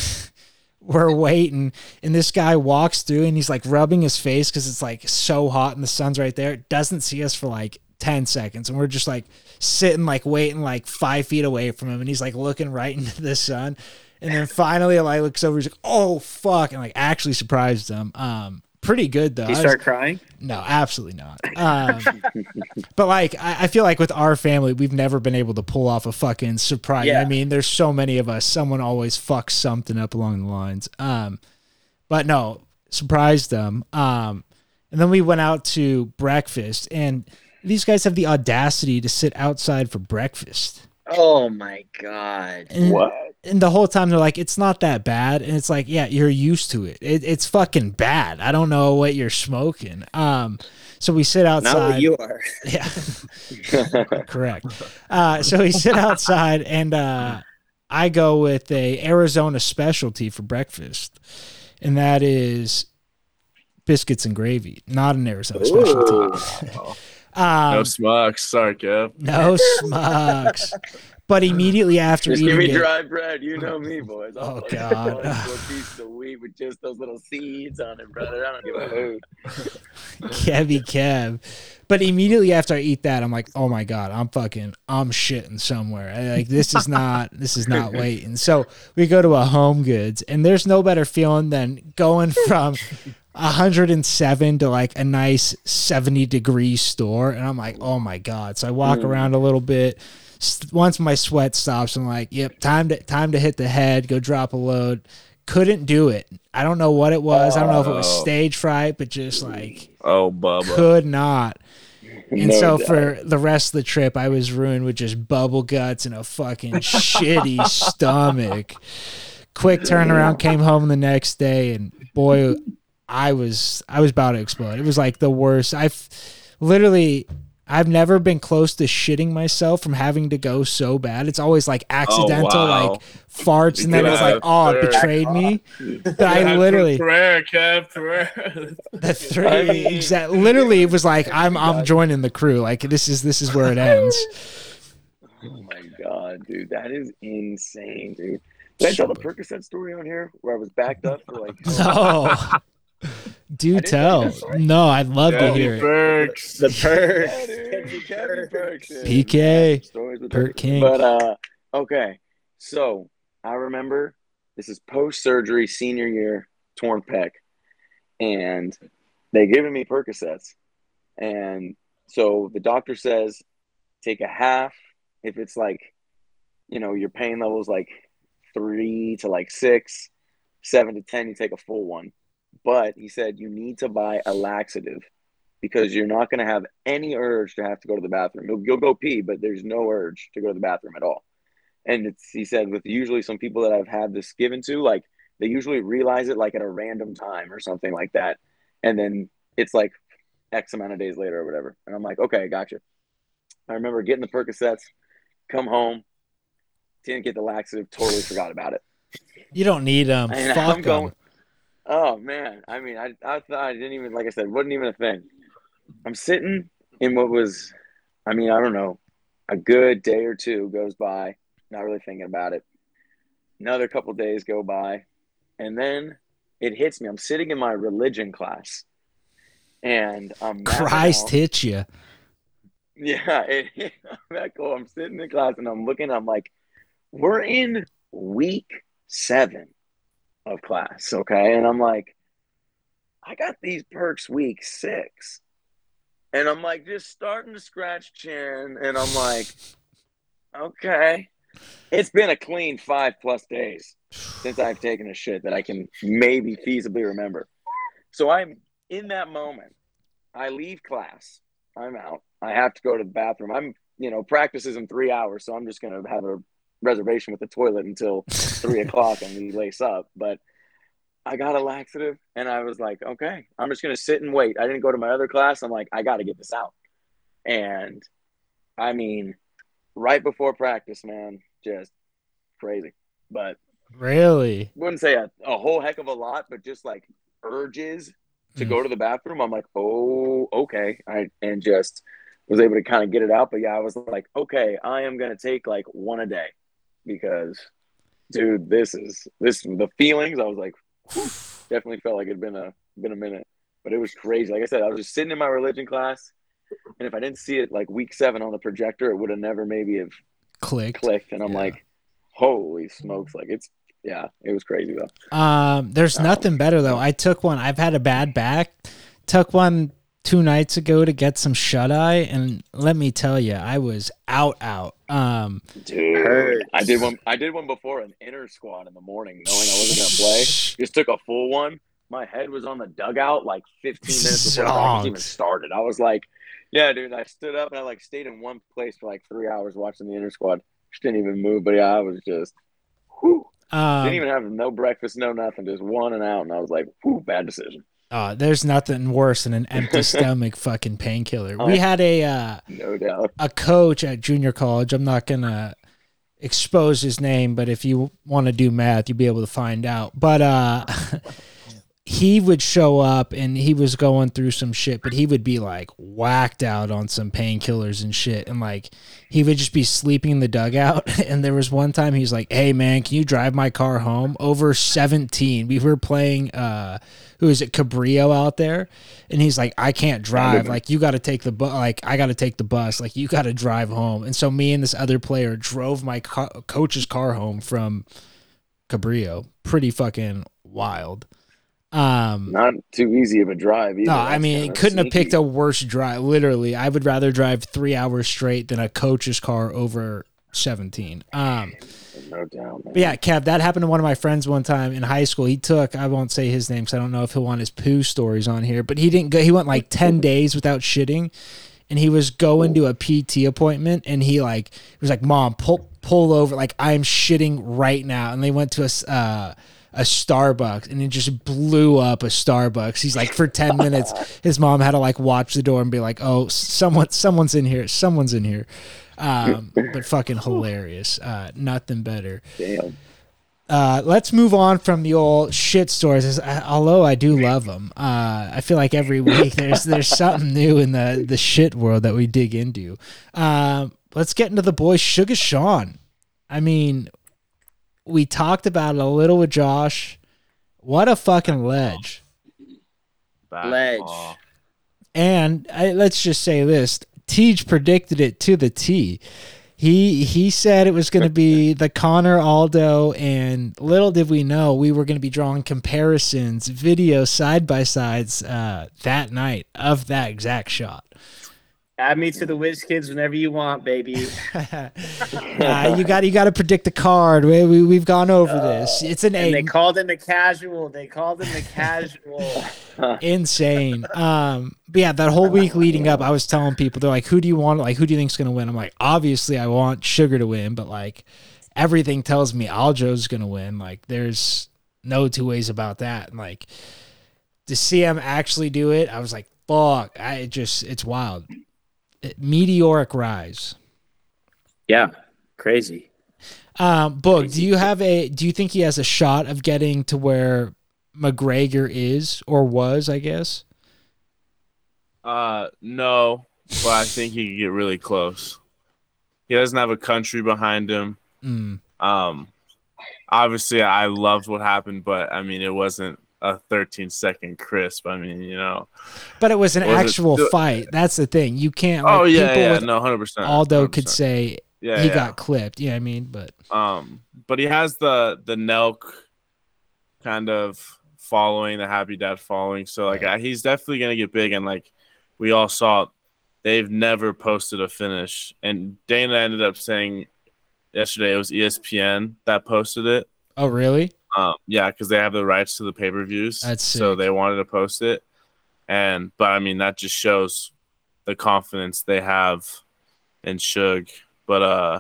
we're waiting and this guy walks through and he's like rubbing his face because it's like so hot and the sun's right there. Doesn't see us for like 10 seconds and we're just like sitting like waiting like five feet away from him and he's like looking right into the sun. And then finally like looks over he's like oh fuck and like actually surprised him. Um pretty good though. Did you I was- start crying? no absolutely not. Um [laughs] but like I, I feel like with our family we've never been able to pull off a fucking surprise. Yeah. i mean there's so many of us. Someone always fucks something up along the lines. Um but no surprised them. Um and then we went out to breakfast and these guys have the audacity to sit outside for breakfast Oh my god. and, What? and the whole time they're like it's not that bad and it's like yeah you're used to it. it it's fucking bad i don't know what you're smoking um so we sit outside Not what you are. [laughs] yeah correct uh so we sit outside and uh i go with a arizona specialty for breakfast and that is biscuits and gravy not an arizona specialty Ooh. [laughs] um no smokes. Sorry, Kev. no smokes but immediately after Just give me it, dry bread. You know me, boys. I'll Oh, God. fall a piece of wheat with just those little seeds on it, brother. I don't give a hoot. [laughs] Kevy Kev. But immediately after I eat that, I'm like, oh my god, I'm fucking, I'm shitting somewhere. Like this is not, this is not waiting. So we go to a Home Goods, and there's no better feeling than going from 107 to like a nice 70 degree store, and I'm like, oh my god. So I walk mm. around a little bit. Once my sweat stops, I'm like, yep, time to time to hit the head, go drop a load. Couldn't do it. I don't know what it was. I don't know if it was Oh. stage fright, but just like Oh, Bubba. could not. And No so doubt. for the rest of the trip, I was ruined with just bubble guts and a fucking shitty [laughs] stomach. Quick turnaround, came home the next day, and boy, I was I was about to explode. It was like the worst. I've literally I've never been close to shitting myself from having to go so bad. It's always like oh, accidental, wow. like farts, and then You it's like, oh, it betrayed me. [laughs] But I literally prayer, Kev, prayer. [laughs] the three I mean- exact literally it was like I'm [laughs] I'm joining the crew. Like this is this is where it ends. Oh my god, dude, that is insane, dude. Did I tell the Percocet story on here where I was backed up for like? No. [laughs] Do didn't tell. think that's right. No, I'd love to hear it. Burks. The perks. Kevin Burks. PK, Stories with Kurt King. But uh, okay. So I remember this is post surgery, senior year, torn pec, and they given me Percocets, and so the doctor says take a half if it's like, you know, your pain level is like three to like six, seven to ten, you take a full one. But he said you need to buy a laxative because you're not going to have any urge to have to go to the bathroom. You'll, you'll go pee, but there's no urge to go to the bathroom at all. And it's, he said with usually some people that I've had this given to, like they usually realize it like at a random time or something like that, and then it's like X amount of days later or whatever. And I'm like, okay, gotcha. I remember getting the Percocets, come home, didn't get the laxative, totally forgot about it. You don't need them. And Fuck I'm going. Oh man, I mean, I I thought I didn't even like I said, wasn't even a thing. I'm sitting in what was, I mean, I don't know, a good day or two goes by, not really thinking about it. Another couple days go by, and then it hits me. I'm sitting in my religion class, and I'm Christ out- hit you. yeah, it, that cool. I'm sitting in class and I'm looking. I'm like, we're in week seven of class, okay? And I'm like, I got these perks week six, and I'm like just starting to scratch chin, and I'm like, okay, it's been a clean five plus days since I've taken a shit that I can maybe feasibly remember. So I'm in that moment. I leave class. I'm out. I have to go to the bathroom. I'm, you know, practice is in three hours, so I'm just gonna have a reservation with the toilet until three o'clock and we lace up. But I got a laxative and I was like, okay, I'm just gonna sit and wait. I didn't go to my other class. I'm like, I gotta get this out. And I mean, right before practice, man, just crazy. But Really? wouldn't say a, a whole heck of a lot, but just like urges to Mm. go to the bathroom. I'm like, oh, okay. I and just was able to kind of get it out. But yeah, I was like, okay, I am gonna take like one a day because dude, this is this the feelings. I was like, definitely felt like it'd been a been a minute. But it was crazy. Like I said, I was just sitting in my religion class. And if I didn't see it like week seven on the projector, it would have never maybe have Clicked. clicked. And I'm Yeah. like, holy smokes. Like it's yeah, it was crazy though. Um, there's Oh. nothing better though. I took one. I've had a bad back. Took one two nights ago to get some shut eye, and let me tell you, I was out, out. Um, Dude, Hurts. I did one. I did one before an inner squad in the morning, knowing I wasn't gonna play. Just took a full one. My head was on the dugout like 15 minutes before practice even started. I was like, "Yeah, dude." I stood up and I like stayed in one place for like three hours watching the inner squad. Just didn't even move. But yeah, I was just, whew. um, didn't even have no breakfast, no nothing, just one and out. And I was like, whew, bad decision. Uh, there's nothing worse than an empty [laughs] stomach fucking painkiller. Oh, We had a uh, No doubt. a coach at junior college. I'm not gonna expose his name, but if you want to do math, you'll be able to find out. But uh [laughs] he would show up and he was going through some shit, but he would be like whacked out on some painkillers and shit. And like he would just be sleeping in the dugout. [laughs] And there was one time he's like, Hey man, can you drive my car home? Over 17. We were playing uh who is it, Cabrillo out there? And he's like, I can't drive. Like you gotta take the bus like I gotta take the bus. Like you gotta drive home. And so me and this other player drove my co- coach's car home from Cabrillo. Pretty fucking wild. Um Not too easy of a drive either. no, I mean, it couldn't have picked a worse drive. Literally, I would rather drive three hours straight than a coach's car over 17. Um, No doubt, man. but yeah, Kev, that happened to one of my friends one time in high school. He took, I won't say his name because I don't know if he'll want his poo stories on here, but he didn't go, he went like 10 [laughs] days without shitting and he was going to a PT appointment and he like, he was like, mom, pull, pull over. Like, I'm shitting right now. And they went to a, uh, a Starbucks and it just blew up a Starbucks. He's like, for 10 [laughs] minutes, his mom had to like watch the door and be like, oh, someone, someone's in here. Someone's in here. Um, but fucking hilarious. Uh, nothing better. Damn. Uh, let's move on from the old shit stories. I- Although I do love them, uh, I feel like every week there's there's something new in the the shit world that we dig into. Um, let's get into the boy Sugar Sean. I mean, we talked about it a little with Josh. What a fucking ledge! Back Ledge. paw. And I, let's just say this: Teej predicted it to the T. He he said it was going to be the Connor Aldo, and little did we know we were going to be drawing comparisons, video side by sides uh, that night of that exact shot. Add me to the Whiz Kids whenever you want, baby. [laughs] Uh, you got you got to predict the card. We, we we've gone over this. It's an And they called him the casual. They called him the casual. [laughs] insane. Um, but yeah, that whole week leading up, I was telling people they're like, "Who do you want? Like, who do you think's gonna win?" I'm like, obviously, I want Sugar to win, but like, everything tells me Aljo's gonna win. Like, there's no two ways about that. And like, to see him actually do it, I was like, "Fuck!" I it just, it's wild. It- meteoric rise. yeah, crazy. Um, Boog, do you have a? Do you think he has a shot of getting to where McGregor is or was? I guess. Uh, no, but I think he could get really close. He doesn't have a country behind him. Mm. Um, obviously, I loved what happened, but I mean, it wasn't a 13 second crisp. I mean, you know. But it was an it actual still- fight. That's the thing. You can't. Like, oh yeah, yeah, no, 100. percent Aldo could say yeah, he yeah. got clipped. Yeah, I mean? But Um, but he has the the Nelk kind of following, the Happy Dad following. So like, uh, he's definitely gonna get big. And like, we all saw, they've never posted a finish. And Dana ended up saying yesterday it was ESPN that posted it. oh really? Um, yeah, because they have the rights to the pay per views. So they wanted to post it. And but I mean that just shows the confidence they have in Suge. But uh,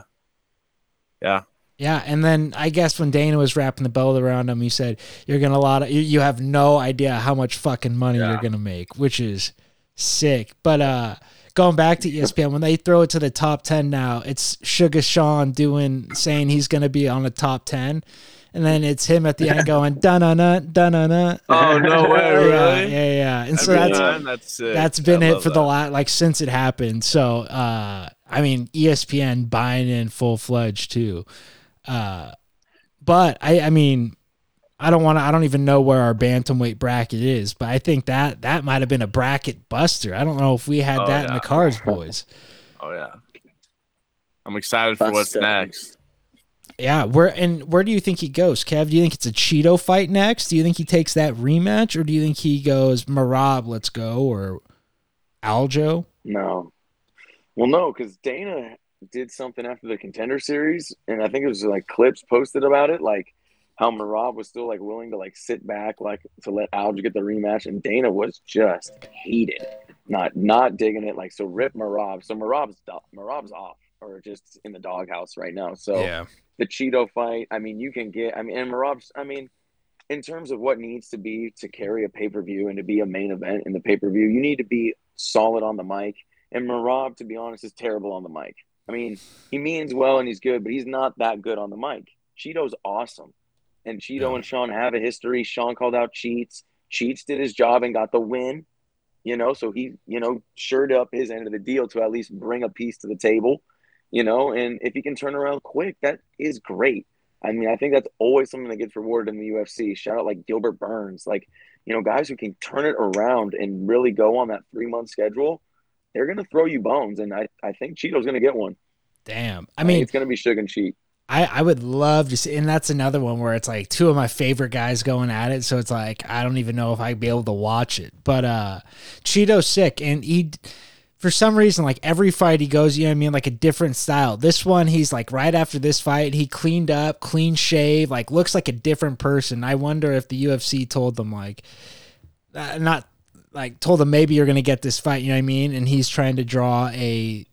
yeah. Yeah, and then I guess when Dana was wrapping the belt around him, he said, "You're gonna lot of you, you have no idea how much fucking money Yeah. you're gonna make," which is sick. But uh, going back to ESPN, when they throw it to the top ten now, it's Sugar Sean doing saying he's gonna be on the top ten, and then it's him at the end going da na na da na na. Oh no way, [laughs] Yeah, really? yeah, yeah. And so Every that's time? that's sick. that's been I it love for the that. last like since it happened. So uh I mean ESPN buying in full fledged too. Uh but I I mean I don't want to I don't even know where our bantamweight bracket is, but I think that that might have been a bracket buster. I don't know if we had Oh, that in the cards, boys. [laughs] Oh yeah. I'm excited for what's next. Yeah, where and where do you think he goes, Kev? Do you think it's a Chito fight next? Do you think he takes that rematch, or do you think he goes Merab, let's go, or Aljo? No. Well, no, because Dana did something after the contender series, and I think it was like clips posted about it, like how Merab was still like willing to like sit back, like to let Aljo get the rematch, and Dana was just heated, not not digging it. Like so, rip Merab. So Merab's Merab's off or just in the doghouse right now. So yeah. the Chito fight. I mean, you can get. I mean, and Merab's. I mean, in terms of what needs to be to carry a pay per view and to be a main event in the pay per view, you need to be solid on the mic. And Merab, to be honest, is terrible on the mic. I mean, he means well and he's good, but he's not that good on the mic. Chito's awesome, and Chito Yeah. and Sean have a history. Sean called out Cheats. Cheats did his job and got the win. You know, so he, you know, shored up his end of the deal to at least bring a piece to the table you know, and if he can turn around quick, that is great. I mean, I think that's always something that gets rewarded in the UFC. Shout out like Gilbert Burns, like, you know, guys who can turn it around and really go on that three month schedule, they're going to throw you bones. And I, I think Chito's going to get one. Damn. I mean, it's going to be Sugar and Cheat. I, I would love to see, and that's another one where it's like two of my favorite guys going at it. So it's like I don't even know if I'd be able to watch it. But uh Chito's sick, and he, for some reason, like every fight he goes, you know what I mean, like a different style. This one, he's like right after this fight, he cleaned up, clean shave, like looks like a different person. I wonder if the UFC told them like, uh, not like told him maybe you're gonna get this fight. You know what I mean? And he's trying to draw a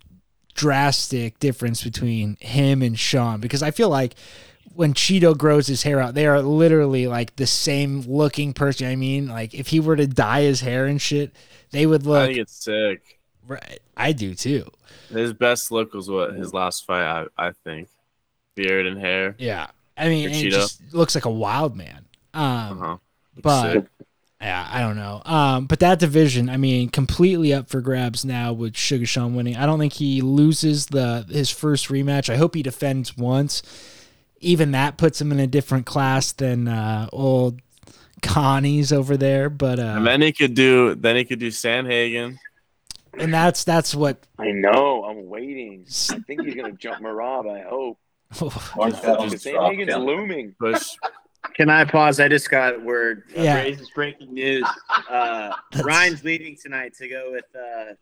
drastic difference between him and Sean because I feel like when Chito grows his hair out, they are literally like the same looking person. I mean, like if he were to dye his hair and shit, they would look. I think it's sick. right. I do too. His best look was what his last fight. I, I think beard and hair. Yeah. I mean, it just looks like a wild man. Um, Uh-huh. but Sick. Yeah, I don't know. Um, but that division, I mean, completely up for grabs now with Sugar Sean winning. I don't think he loses the his first rematch. I hope he defends once. Even that puts him in a different class than uh, old Connie's over there, but uh, And then he could do then he could do Sandhagen. and that's that's what. I know. I'm waiting. I think he's gonna jump Merab. I hope. [laughs] Just St. Looming. Push. Can I pause? I just got word. Uh, Yeah. This is breaking news. Uh, [laughs] Ryan's leaving tonight to go with uh,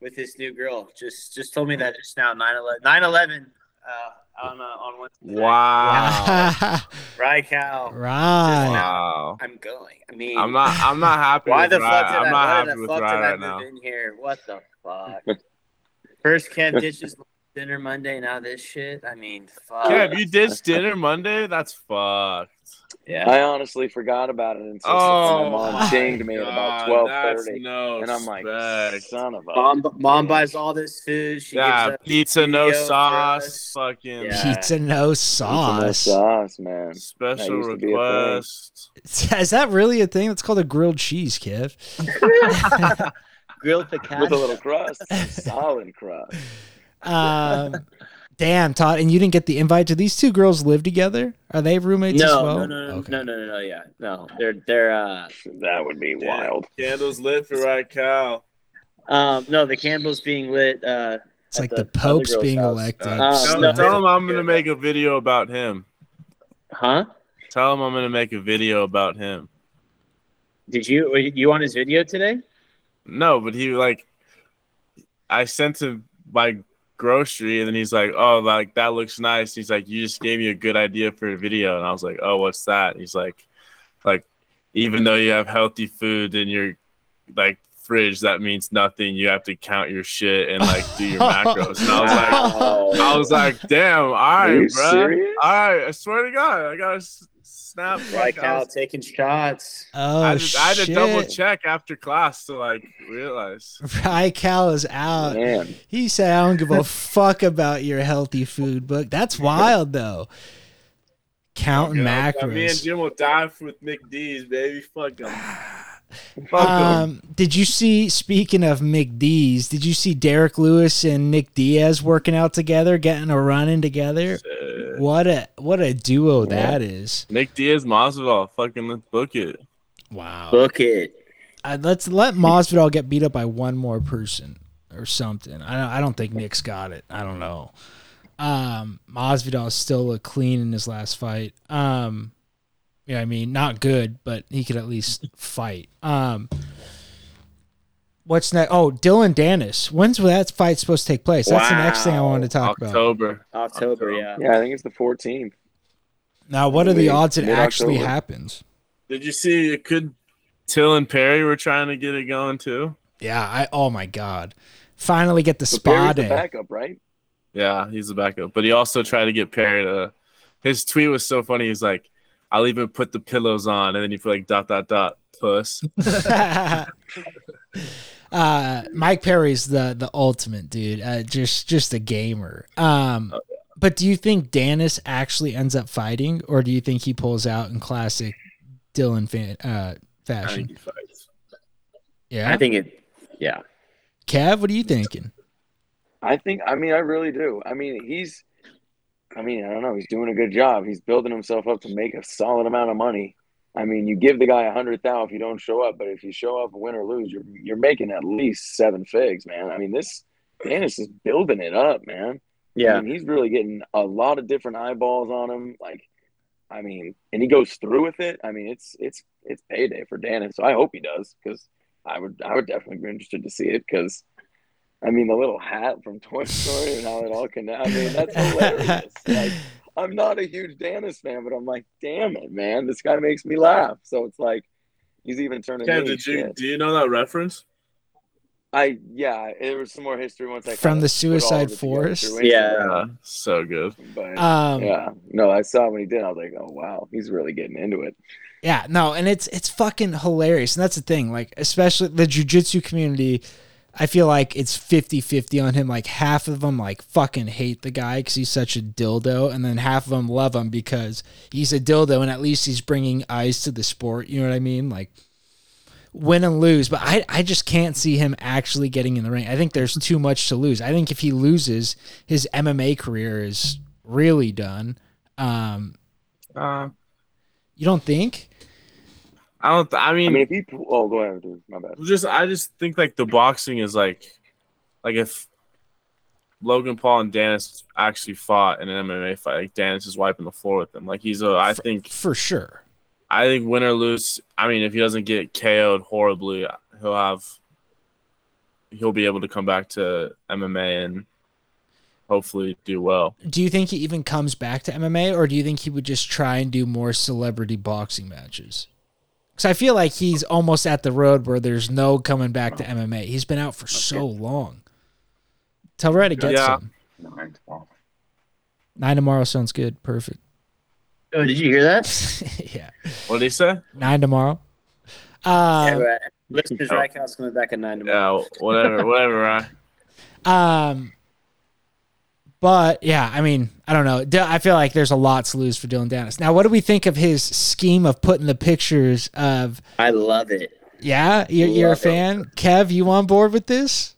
with his new girl. Just just told me that just now. 9-11. 9-11 uh, on uh, on Wednesday. Wow. [laughs] Right, Cal. right. Wow. I'm going. I mean, I'm not I'm not happy Why with the Ryan. fuck did I'm I? not Why happy the with fuck Ryan did I move now. in here? What the fuck? [laughs] First Kev ditches dinner Monday. Now this shit. I mean, fuck. Kev, you ditched dinner Monday? That's fucked. Yeah. I honestly forgot about it until Oh, my mom my dinged me at about God, twelve that's thirty, No and I'm like, respect. son of a. Mom, mom buys all this food. She yeah, gives pizza, no sauce, fucking Yeah. Pizza no Pizza no sauce. sauce, man. special used to be a thing. request. [laughs] Is that really a thing? That's called a grilled cheese, Kev. [laughs] grilled piccata. With a little crust, solid crust. [laughs] um, damn, Todd, and you didn't get the invite. Do these two girls live together? Are they roommates as well? no, no, no, Okay. no, no, no, no, yeah, no. They're they're uh, That would be Yeah. wild. Candles lit for right cow. um, no, the candles being lit. Uh, It's like the the Pope's being house. elected. Uh, Um, tell, no, tell him I'm gonna make a video about him. huh? Tell him I'm gonna make a video about him. Did you you on his video today? No, but he like, I sent him my grocery, and then he's like, "Oh, like that looks nice." He's like, "You just gave me a good idea for a video," and I was like, "Oh, what's that?" He's like, "Like, even though you have healthy food in your like fridge, that means nothing. You have to count your shit and like do your macros." And I was like. [laughs] I was like, "Damn, all right, bro. serious? All right, I swear to God, I gotta s- snap." Like Like, I, out was- taking shots. Oh I, just, I had to double check after class to like realize. [laughs] Raikal is out. Man, He said, "I don't give a fuck about your healthy food book." That's wild, though. Counting You know, Me and. Jim will die for- with McD's, baby. Fuck them. [sighs] Fuck 'em. Um, did you see? Speaking of McD's, did you see Derrick Lewis and Nick Diaz working out together, getting a run in together? Shit. What a what a duo that is! Nick Diaz, Masvidal, fucking let's book it. Wow. Book it. Uh, let's let Masvidal get beat up by one more person or something. I don't, I don't think Nick's got it. I don't know. Um, Masvidal still looked clean in his last fight. Um, yeah, I mean, not good, but he could at least fight. Um, what's next? Oh, Dillon Danis. When's that fight supposed to take place? That's the next thing I Wow. wanted to talk about. October. October, yeah. yeah, I think it's the 14th. Now, what are the odds it actually happens? Did you see it could Till and Perry were trying to get it going too? Yeah, I. Oh my god! Finally get the But spa Perry's the day. backup, right? Yeah, he's the backup. But he also tried to get Perry to his tweet was so funny. He's like, I'll even put the pillows on, and then you put like dot dot dot puss. [laughs] [laughs] uh, Mike Perry's the the ultimate dude. Uh, just just a gamer. Um, but do you think Danis actually ends up fighting, or do you think he pulls out in classic Dillon fan, uh, I fashion? think. Yeah, I think it. Yeah. Kev, what are you thinking? I think. I mean, I really do. I mean, he's. I mean, I don't know. He's doing a good job. He's building himself up to make a solid amount of money. I mean, you give the guy a hundred thousand if you don't show up, but if you show up, win or lose, you're you're making at least seven figs, man. I mean, this Danis is building it up, man. I Yeah. mean, he's really getting a lot of different eyeballs on him. Like, I mean, and he goes through with it. I mean, it's it's it's payday for Danis. So I hope he does because I would I would definitely be interested to see it because. I mean, the little hat from Toy Story and how it all connects. I mean, that's hilarious. [laughs] Like, I'm not a huge Danis fan, but I'm like, damn it, man, this guy makes me laugh. So it's like, he's even turning Kev, me. did you shit. do you know that reference? I yeah, there was some more history once I From the put all of Suicide it together Forest? through Yeah. Yeah, so good. But Um, yeah, no, I saw when he did. I was like, oh wow, he's really getting into it. Yeah, no, and it's it's fucking hilarious. And that's the thing, like especially the jujitsu community, I feel like it's 50-50 on him. Like half of them like fucking hate the guy cuz he's such a dildo and then half of them love him because he's a dildo and at least he's bringing eyes to the sport, you know what I mean? Like win and lose, but I I just can't see him actually getting in the ring. I think there's too much to lose. I think if he loses, his MMA career is really done. Um Uh, you don't think? I don't. Th- I I mean, mean, if he, oh, go ahead, dude. My bad. just I just think like the boxing is like, like if Logan Paul and Danis actually fought in an MMA fight, like Danis is wiping the floor with them. Like he's a. I think. for sure. I think win or lose. I mean, if he doesn't get KO'd horribly, he'll have. He'll be able to come back to MMA and hopefully do well. Do you think he even comes back to MMA, or do you think he would just try and do more celebrity boxing matches? Because I feel like he's almost at the road where there's no coming back to MMA. He's been out for so long. Tell Red to get Yeah. some. Nine tomorrow sounds good. Perfect. Oh, did you hear that? [laughs] yeah, What did he say? nine tomorrow. yeah, Um, right. Listeners, Oh. Rackhouse coming back at nine tomorrow. Yeah, whatever, whatever. Right? [laughs] Um, but yeah, I mean, I don't know. I feel like there's a lot to lose for Dillon Danis. Now, what do we think of his scheme of putting the pictures of? I love it. Yeah, you're, you're a Love it. fan, Kev. You on board with this?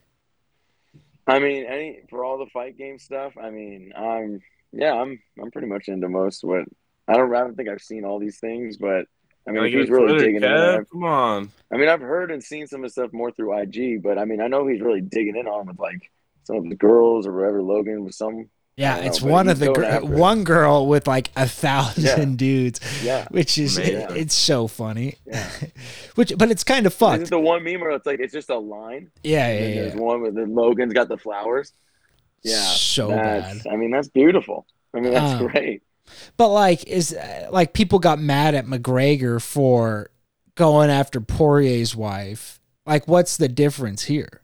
I mean, any for all the fight game stuff. I mean, I'm yeah, I'm I'm pretty much into most. What I don't, I don't think I've seen all these things, but I mean, Gotta if get he's really Twitter, digging in. Kev. there- Come on. I mean, I've heard and seen some of the stuff more through IG, but I mean, I know he's really digging in on with like some of the girls or whatever. Logan with some, Yeah, I know, it's one of the gr- one girl with like a thousand dudes, yeah, which is it- it's so funny. yeah. [laughs] Which, but it's kind of fucked. the one meme where it's like it's just a line. Yeah, yeah, then there's yeah. one the Logan's got the flowers. Yeah, So bad. I mean, that's beautiful. I mean, that's Um, great. But like, is like people got mad at McGregor for going after Poirier's wife. Like, what's the difference here?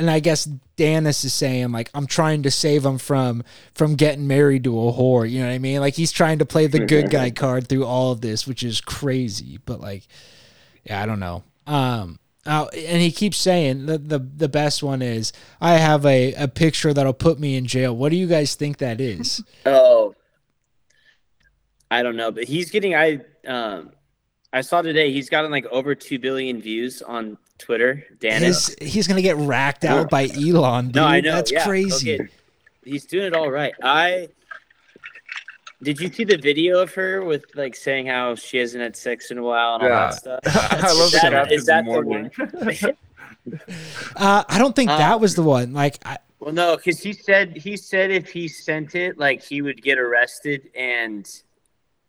And I guess Danis is saying like, I'm trying to save him from from getting married to a whore. You know what I mean? Like he's trying to play the good guy card through all of this, which is crazy. But like, yeah, I don't know. Um. Oh, and he keeps saying the, the the best one is I have a, a picture that'll put me in jail. What do you guys think that is? [laughs] Oh, I don't know, but he's getting. I um, I saw today he's gotten like over two billion views on Twitter. Dan, His, he's gonna get racked out by Elon. Dude. no, I know. That's yeah, crazy. okay. He's doing it all right. I did you see the video of her with like saying how she hasn't had sex in a while and all Yeah. [laughs] that stuff? I love Is the that- captain is that the morning. [laughs] Uh, I don't think Uh, that was the one. Like, I, Well, no, because he said he said if he sent it, like he would get arrested and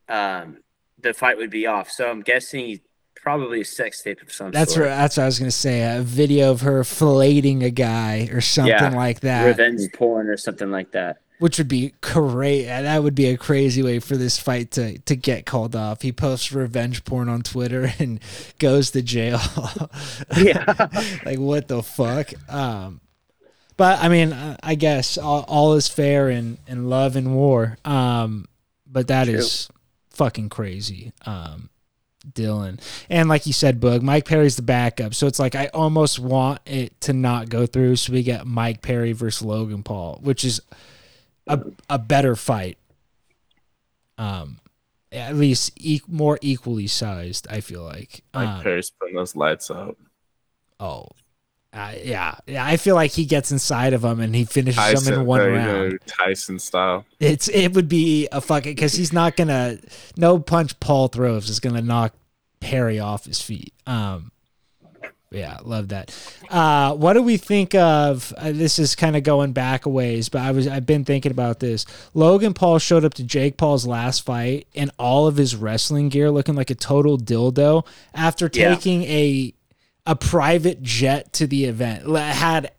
um, the fight would be off. So I'm guessing probably a sex tape of some that's sort. what that's what I was gonna say. A video of her filleting a guy or something Yeah. like that, revenge porn or something like that. which would be crazy. That would be a crazy way for this fight to to get called off. He posts revenge porn on Twitter [laughs] and goes to jail. [laughs] Yeah. like what the fuck um but i mean i guess all, all is fair in in love and war um but that is fucking crazy um dillon. And like you said boog mike perry's the backup. So it's like i almost want it to not go through so we get mike perry versus logan paul which is a, a better fight. Um at least e- more equally sized i feel like. Like um, Perry's putting those lights out. Oh, uh, yeah, yeah. I feel like he gets inside of him and he finishes them Tyson, in one there you round. Tyson style. It's it would be a fucking because he's not gonna no punch Paul throws is gonna knock Perry off his feet. Um, yeah, love that. Uh, what do we think of? Uh, this is kind of going back a ways, but I was I've been thinking about this. Logan Paul showed up to Jake Paul's last fight in all of his wrestling gear, looking like a total dildo after Yeah. taking a a private jet to the event. Had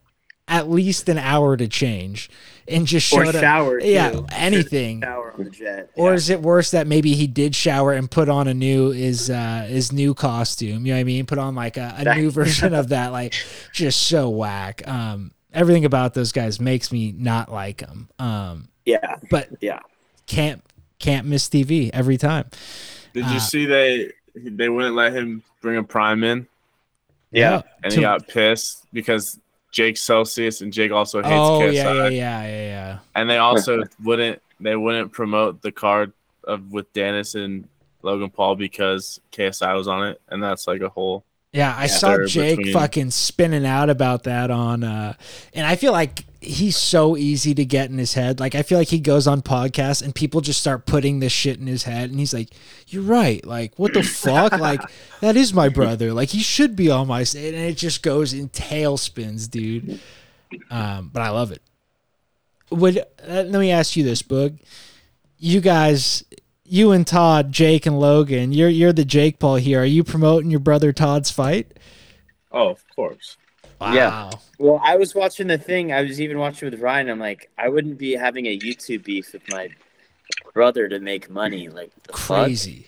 at least an hour to change and just Or showed up. shower, Yeah, too. anything. Shower on the jet. Or is it worse that maybe he did shower and put on a new his uh his new costume? You know what I mean? Put on like a, a new version of that, like just so whack. Um, everything about those guys makes me not like them. Um, yeah, but yeah. can't can't miss TV every time. Did Uh, you see they they wouldn't let him bring a prime in, Yeah. and To- he got pissed because Jake Celsius and Jake also hates Oh KSI, yeah, yeah, yeah, yeah, yeah. and they also wouldn't they wouldn't promote the card of with Danis and Logan Paul because KSI was on it, and that's like a whole Yeah, I saw Jake between- fucking spinning out about that on uh and I feel like he's so easy to get in his head. Like I feel like he goes on podcasts and people just start putting this shit in his head and he's like, "You're right. Like what the [laughs] fuck? Like that is my brother. Like he should be on my side." And it just goes in tailspins, dude. Um but I love it. Would uh, let me ask you this, Boog. You guys you and Todd, Jake and Logan, you're you're the Jake Paul here. Are you promoting your brother Todd's fight? Oh, of course. Wow. Yeah. Well, I was watching the thing. I was even watching with Ryan. I'm like, I wouldn't be having a YouTube beef with my brother to make money. Like, the? Crazy.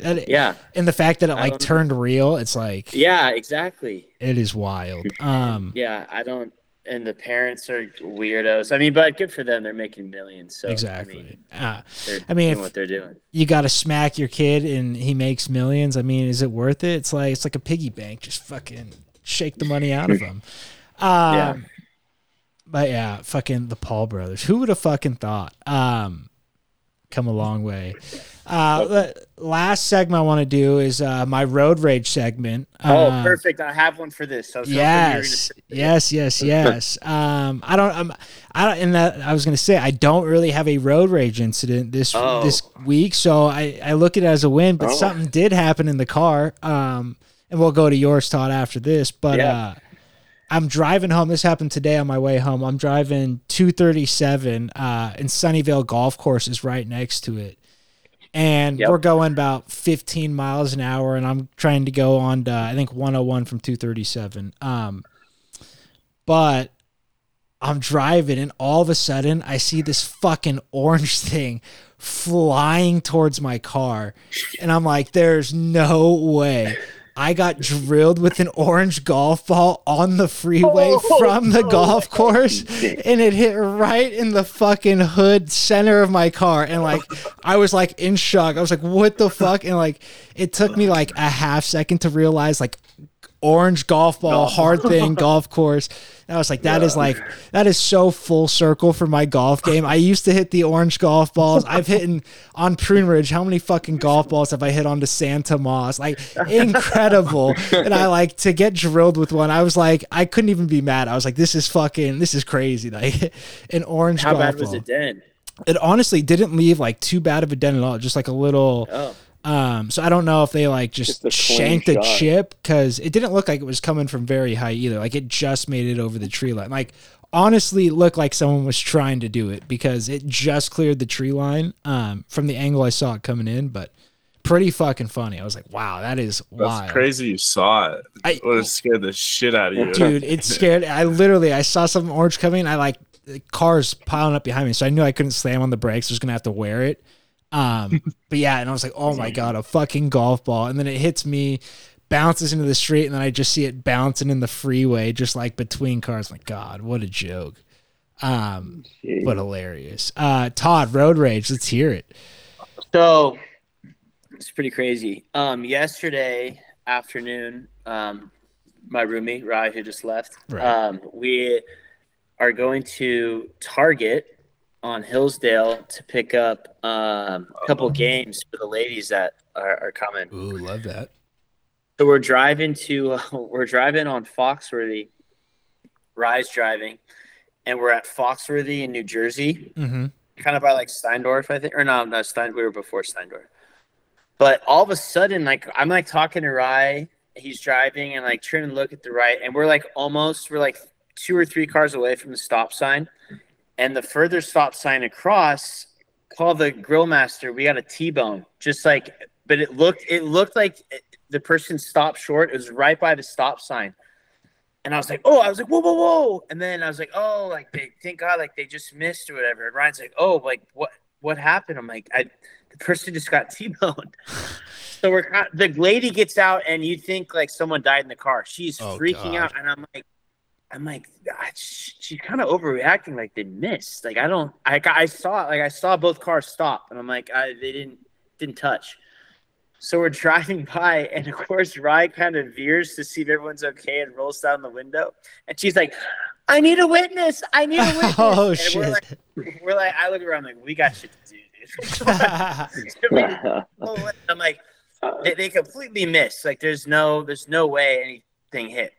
That- Yeah. And the fact that it like turned real, it's like Yeah. Exactly. it is wild. Um Yeah. I don't. And the parents are weirdos. I mean, but good for them. They're making millions. So exactly. I mean, uh, I mean, doing if- what they're doing. you got to smack your kid and he makes millions. I mean, is it worth it? It's like it's like a piggy bank. Just fucking shake the money out of [laughs] them. Um, Yeah. But yeah, fucking the Paul brothers. Who would have fucking thought? Um, come a long way. Uh, the last segment I want to do is uh, my road rage segment. Oh, Um, perfect. I have one for this. I was hoping you were gonna Yes, yes, yes, [laughs] yes. um, I don't. Um, I don't. And that I was gonna say I don't really have a road rage incident this Oh. this week, so I I look at it as a win. But Oh. something did happen in the car. Um, and we'll go to yours, Todd, after this. But Yeah. uh, I'm driving home. This happened today on my way home. I'm driving 237, uh, and Sunnyvale Golf Course is right next to it. And Yep. we're going about 15 miles an hour, and I'm trying to go on to, I think 101 from 237. Um, but I'm driving, and all of a sudden, I see this fucking orange [laughs] thing flying towards my car, and I'm like, "There's no way." I got drilled with an orange golf ball on the freeway Oh, from the golf course and it hit right in the fucking hood center of my car. And like I was like in shock. I was like what the fuck? And like it took me like a half second to realize like orange golf ball hard thing golf course. And I was like that is like that is so full circle for my golf game. I used to hit the orange golf balls. I've hit in, on Prune Ridge. How many fucking golf balls have I hit onto Santa Moss? Like incredible. and I like to get drilled with one. I was like, I couldn't even be mad. I was like, this is fucking, this is crazy. Like [laughs] an orange How golf bad was ball. it then? It honestly didn't leave like too bad of a dent at all. Just like a little. Oh. Um, so I don't know if they like just, Just a shanked the shot. chip because it didn't look like it was coming from very high either. Like it just made it over the tree line. Like honestly, it looked like someone was trying to do it because it just cleared the tree line. Um, from the angle I saw it coming in, but pretty fucking funny. I was like, wow, that is wild. That's wild. crazy. You saw it. I- would have scared the shit out of you, dude it [laughs] scared i literally i saw something orange coming i like cars piling up behind me so i knew i couldn't slam on the brakes i was gonna have to wear it um [laughs] but yeah and i was like oh my god a fucking golf ball and then it hits me bounces into the street and then i just see it bouncing in the freeway just like between cars like god what a joke um Jeez. but hilarious uh todd road rage let's hear it So it's pretty crazy. Um, yesterday afternoon, um, my roommate Rye, who just left, Right. um, we are going to Target on Hillsdale to pick up um, a couple games for the ladies that are, are coming. ooh love that So we're driving to uh, [laughs] we're driving on Foxworthy. Rye's driving, and we're at Foxworthy in New Jersey mm-hmm kind of by like Steindorf, I think, or no, no, Stein. We were before Steindorf. But all of a sudden, like I'm like talking to Rye, he's driving, and like trying to look at the right, and we're like almost, we're like two or three cars away from the stop sign, and the further stop sign across, call the grill master. We got a T-bone, just like, but it looked, it looked like the person stopped short. It was right by the stop sign. And I was like, oh, I was like, whoa, whoa, whoa. And then I was like, oh, like they thank God, like they just missed or whatever. And Ryan's like, oh, like what what happened? I'm like, I the person just got [laughs] T-boned. so we're the lady gets out and you think like someone died in the car. She's Oh, freaking God. out. And I'm like, I'm like, she's kind of overreacting, like they missed. Like I don't I I saw like I saw both cars stop and I'm like, I, they didn't didn't touch. So we're [laughs] driving by, and of course, Rye kind of veers to see if everyone's okay and rolls down the window. And she's like, I need a witness. I need a [laughs] oh, witness. oh and shit We're like, we're like, I look around, like, we got shit to do, dude. [laughs] Oh, I'm like, they, they completely missed. Like there's no there's no way anything hit.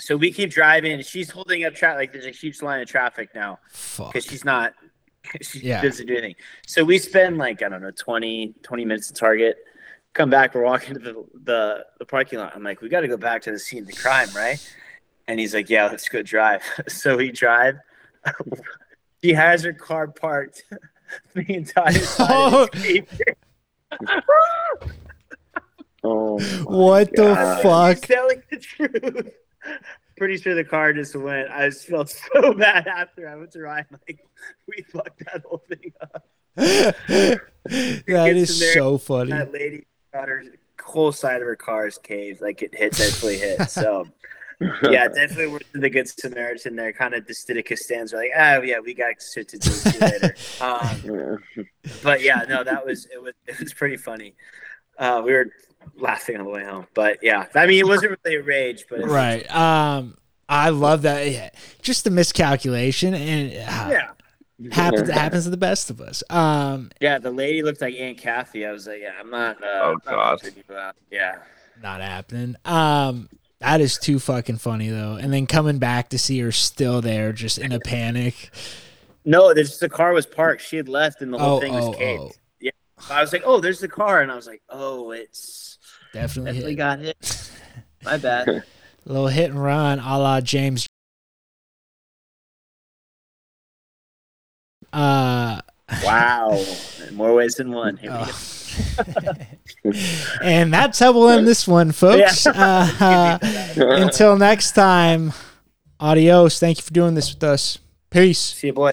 So we keep driving, and she's holding up traffic. Like there's a huge line of traffic now because she's not. [laughs] She Yeah. doesn't do anything. So we spend like I don't know 20, 20 minutes at Target. Come back, we're walking to the the, the parking lot. I'm like, we got to go back to the scene of the crime, right? And he's like, yeah, let's go drive. [laughs] so we drive. [laughs] she has her car parked the entire time. Oh. Oh, my What the fuck? He's telling the truth. Pretty sure the car just went. I just felt [laughs] so bad after I went to Ryan. Like we fucked that whole thing up. that gets is in there. so funny. That lady got her whole side of her car's caved. Like it hit, definitely hit. So [laughs] yeah, definitely worth the good Samaritan there. Kind of just did a Costanza. Like oh yeah, we got shit to do See later. [laughs] Um, but yeah, no, that was it was it was pretty funny. Uh, we were laughing on the way home, but yeah, I mean, it wasn't really a rage, but Right. Um, I love that. Yeah. Just the miscalculation, and uh, yeah, happens happens to the best of us. Um, yeah. The lady looked like Aunt Kathy. I was like, yeah, I'm not. Uh, Oh, I'm not God. picking you out. Yeah, not happening. Um, that is too fucking funny though. And then coming back to see her still there, just in a panic. no, there's the car was parked. She had left, and the whole Oh, thing was oh, caved. oh. Yeah, I was like, oh, there's the car, and I was like, oh, it's Definitely, definitely hit. got hit. [laughs] My bad. a little hit and run, a la James. Uh, wow, [laughs] more ways than one. Here we go. oh. [laughs] and that's how we'll end this one, folks. Uh, until next time, adios. Thank you for doing this with us. Peace. See you, boy.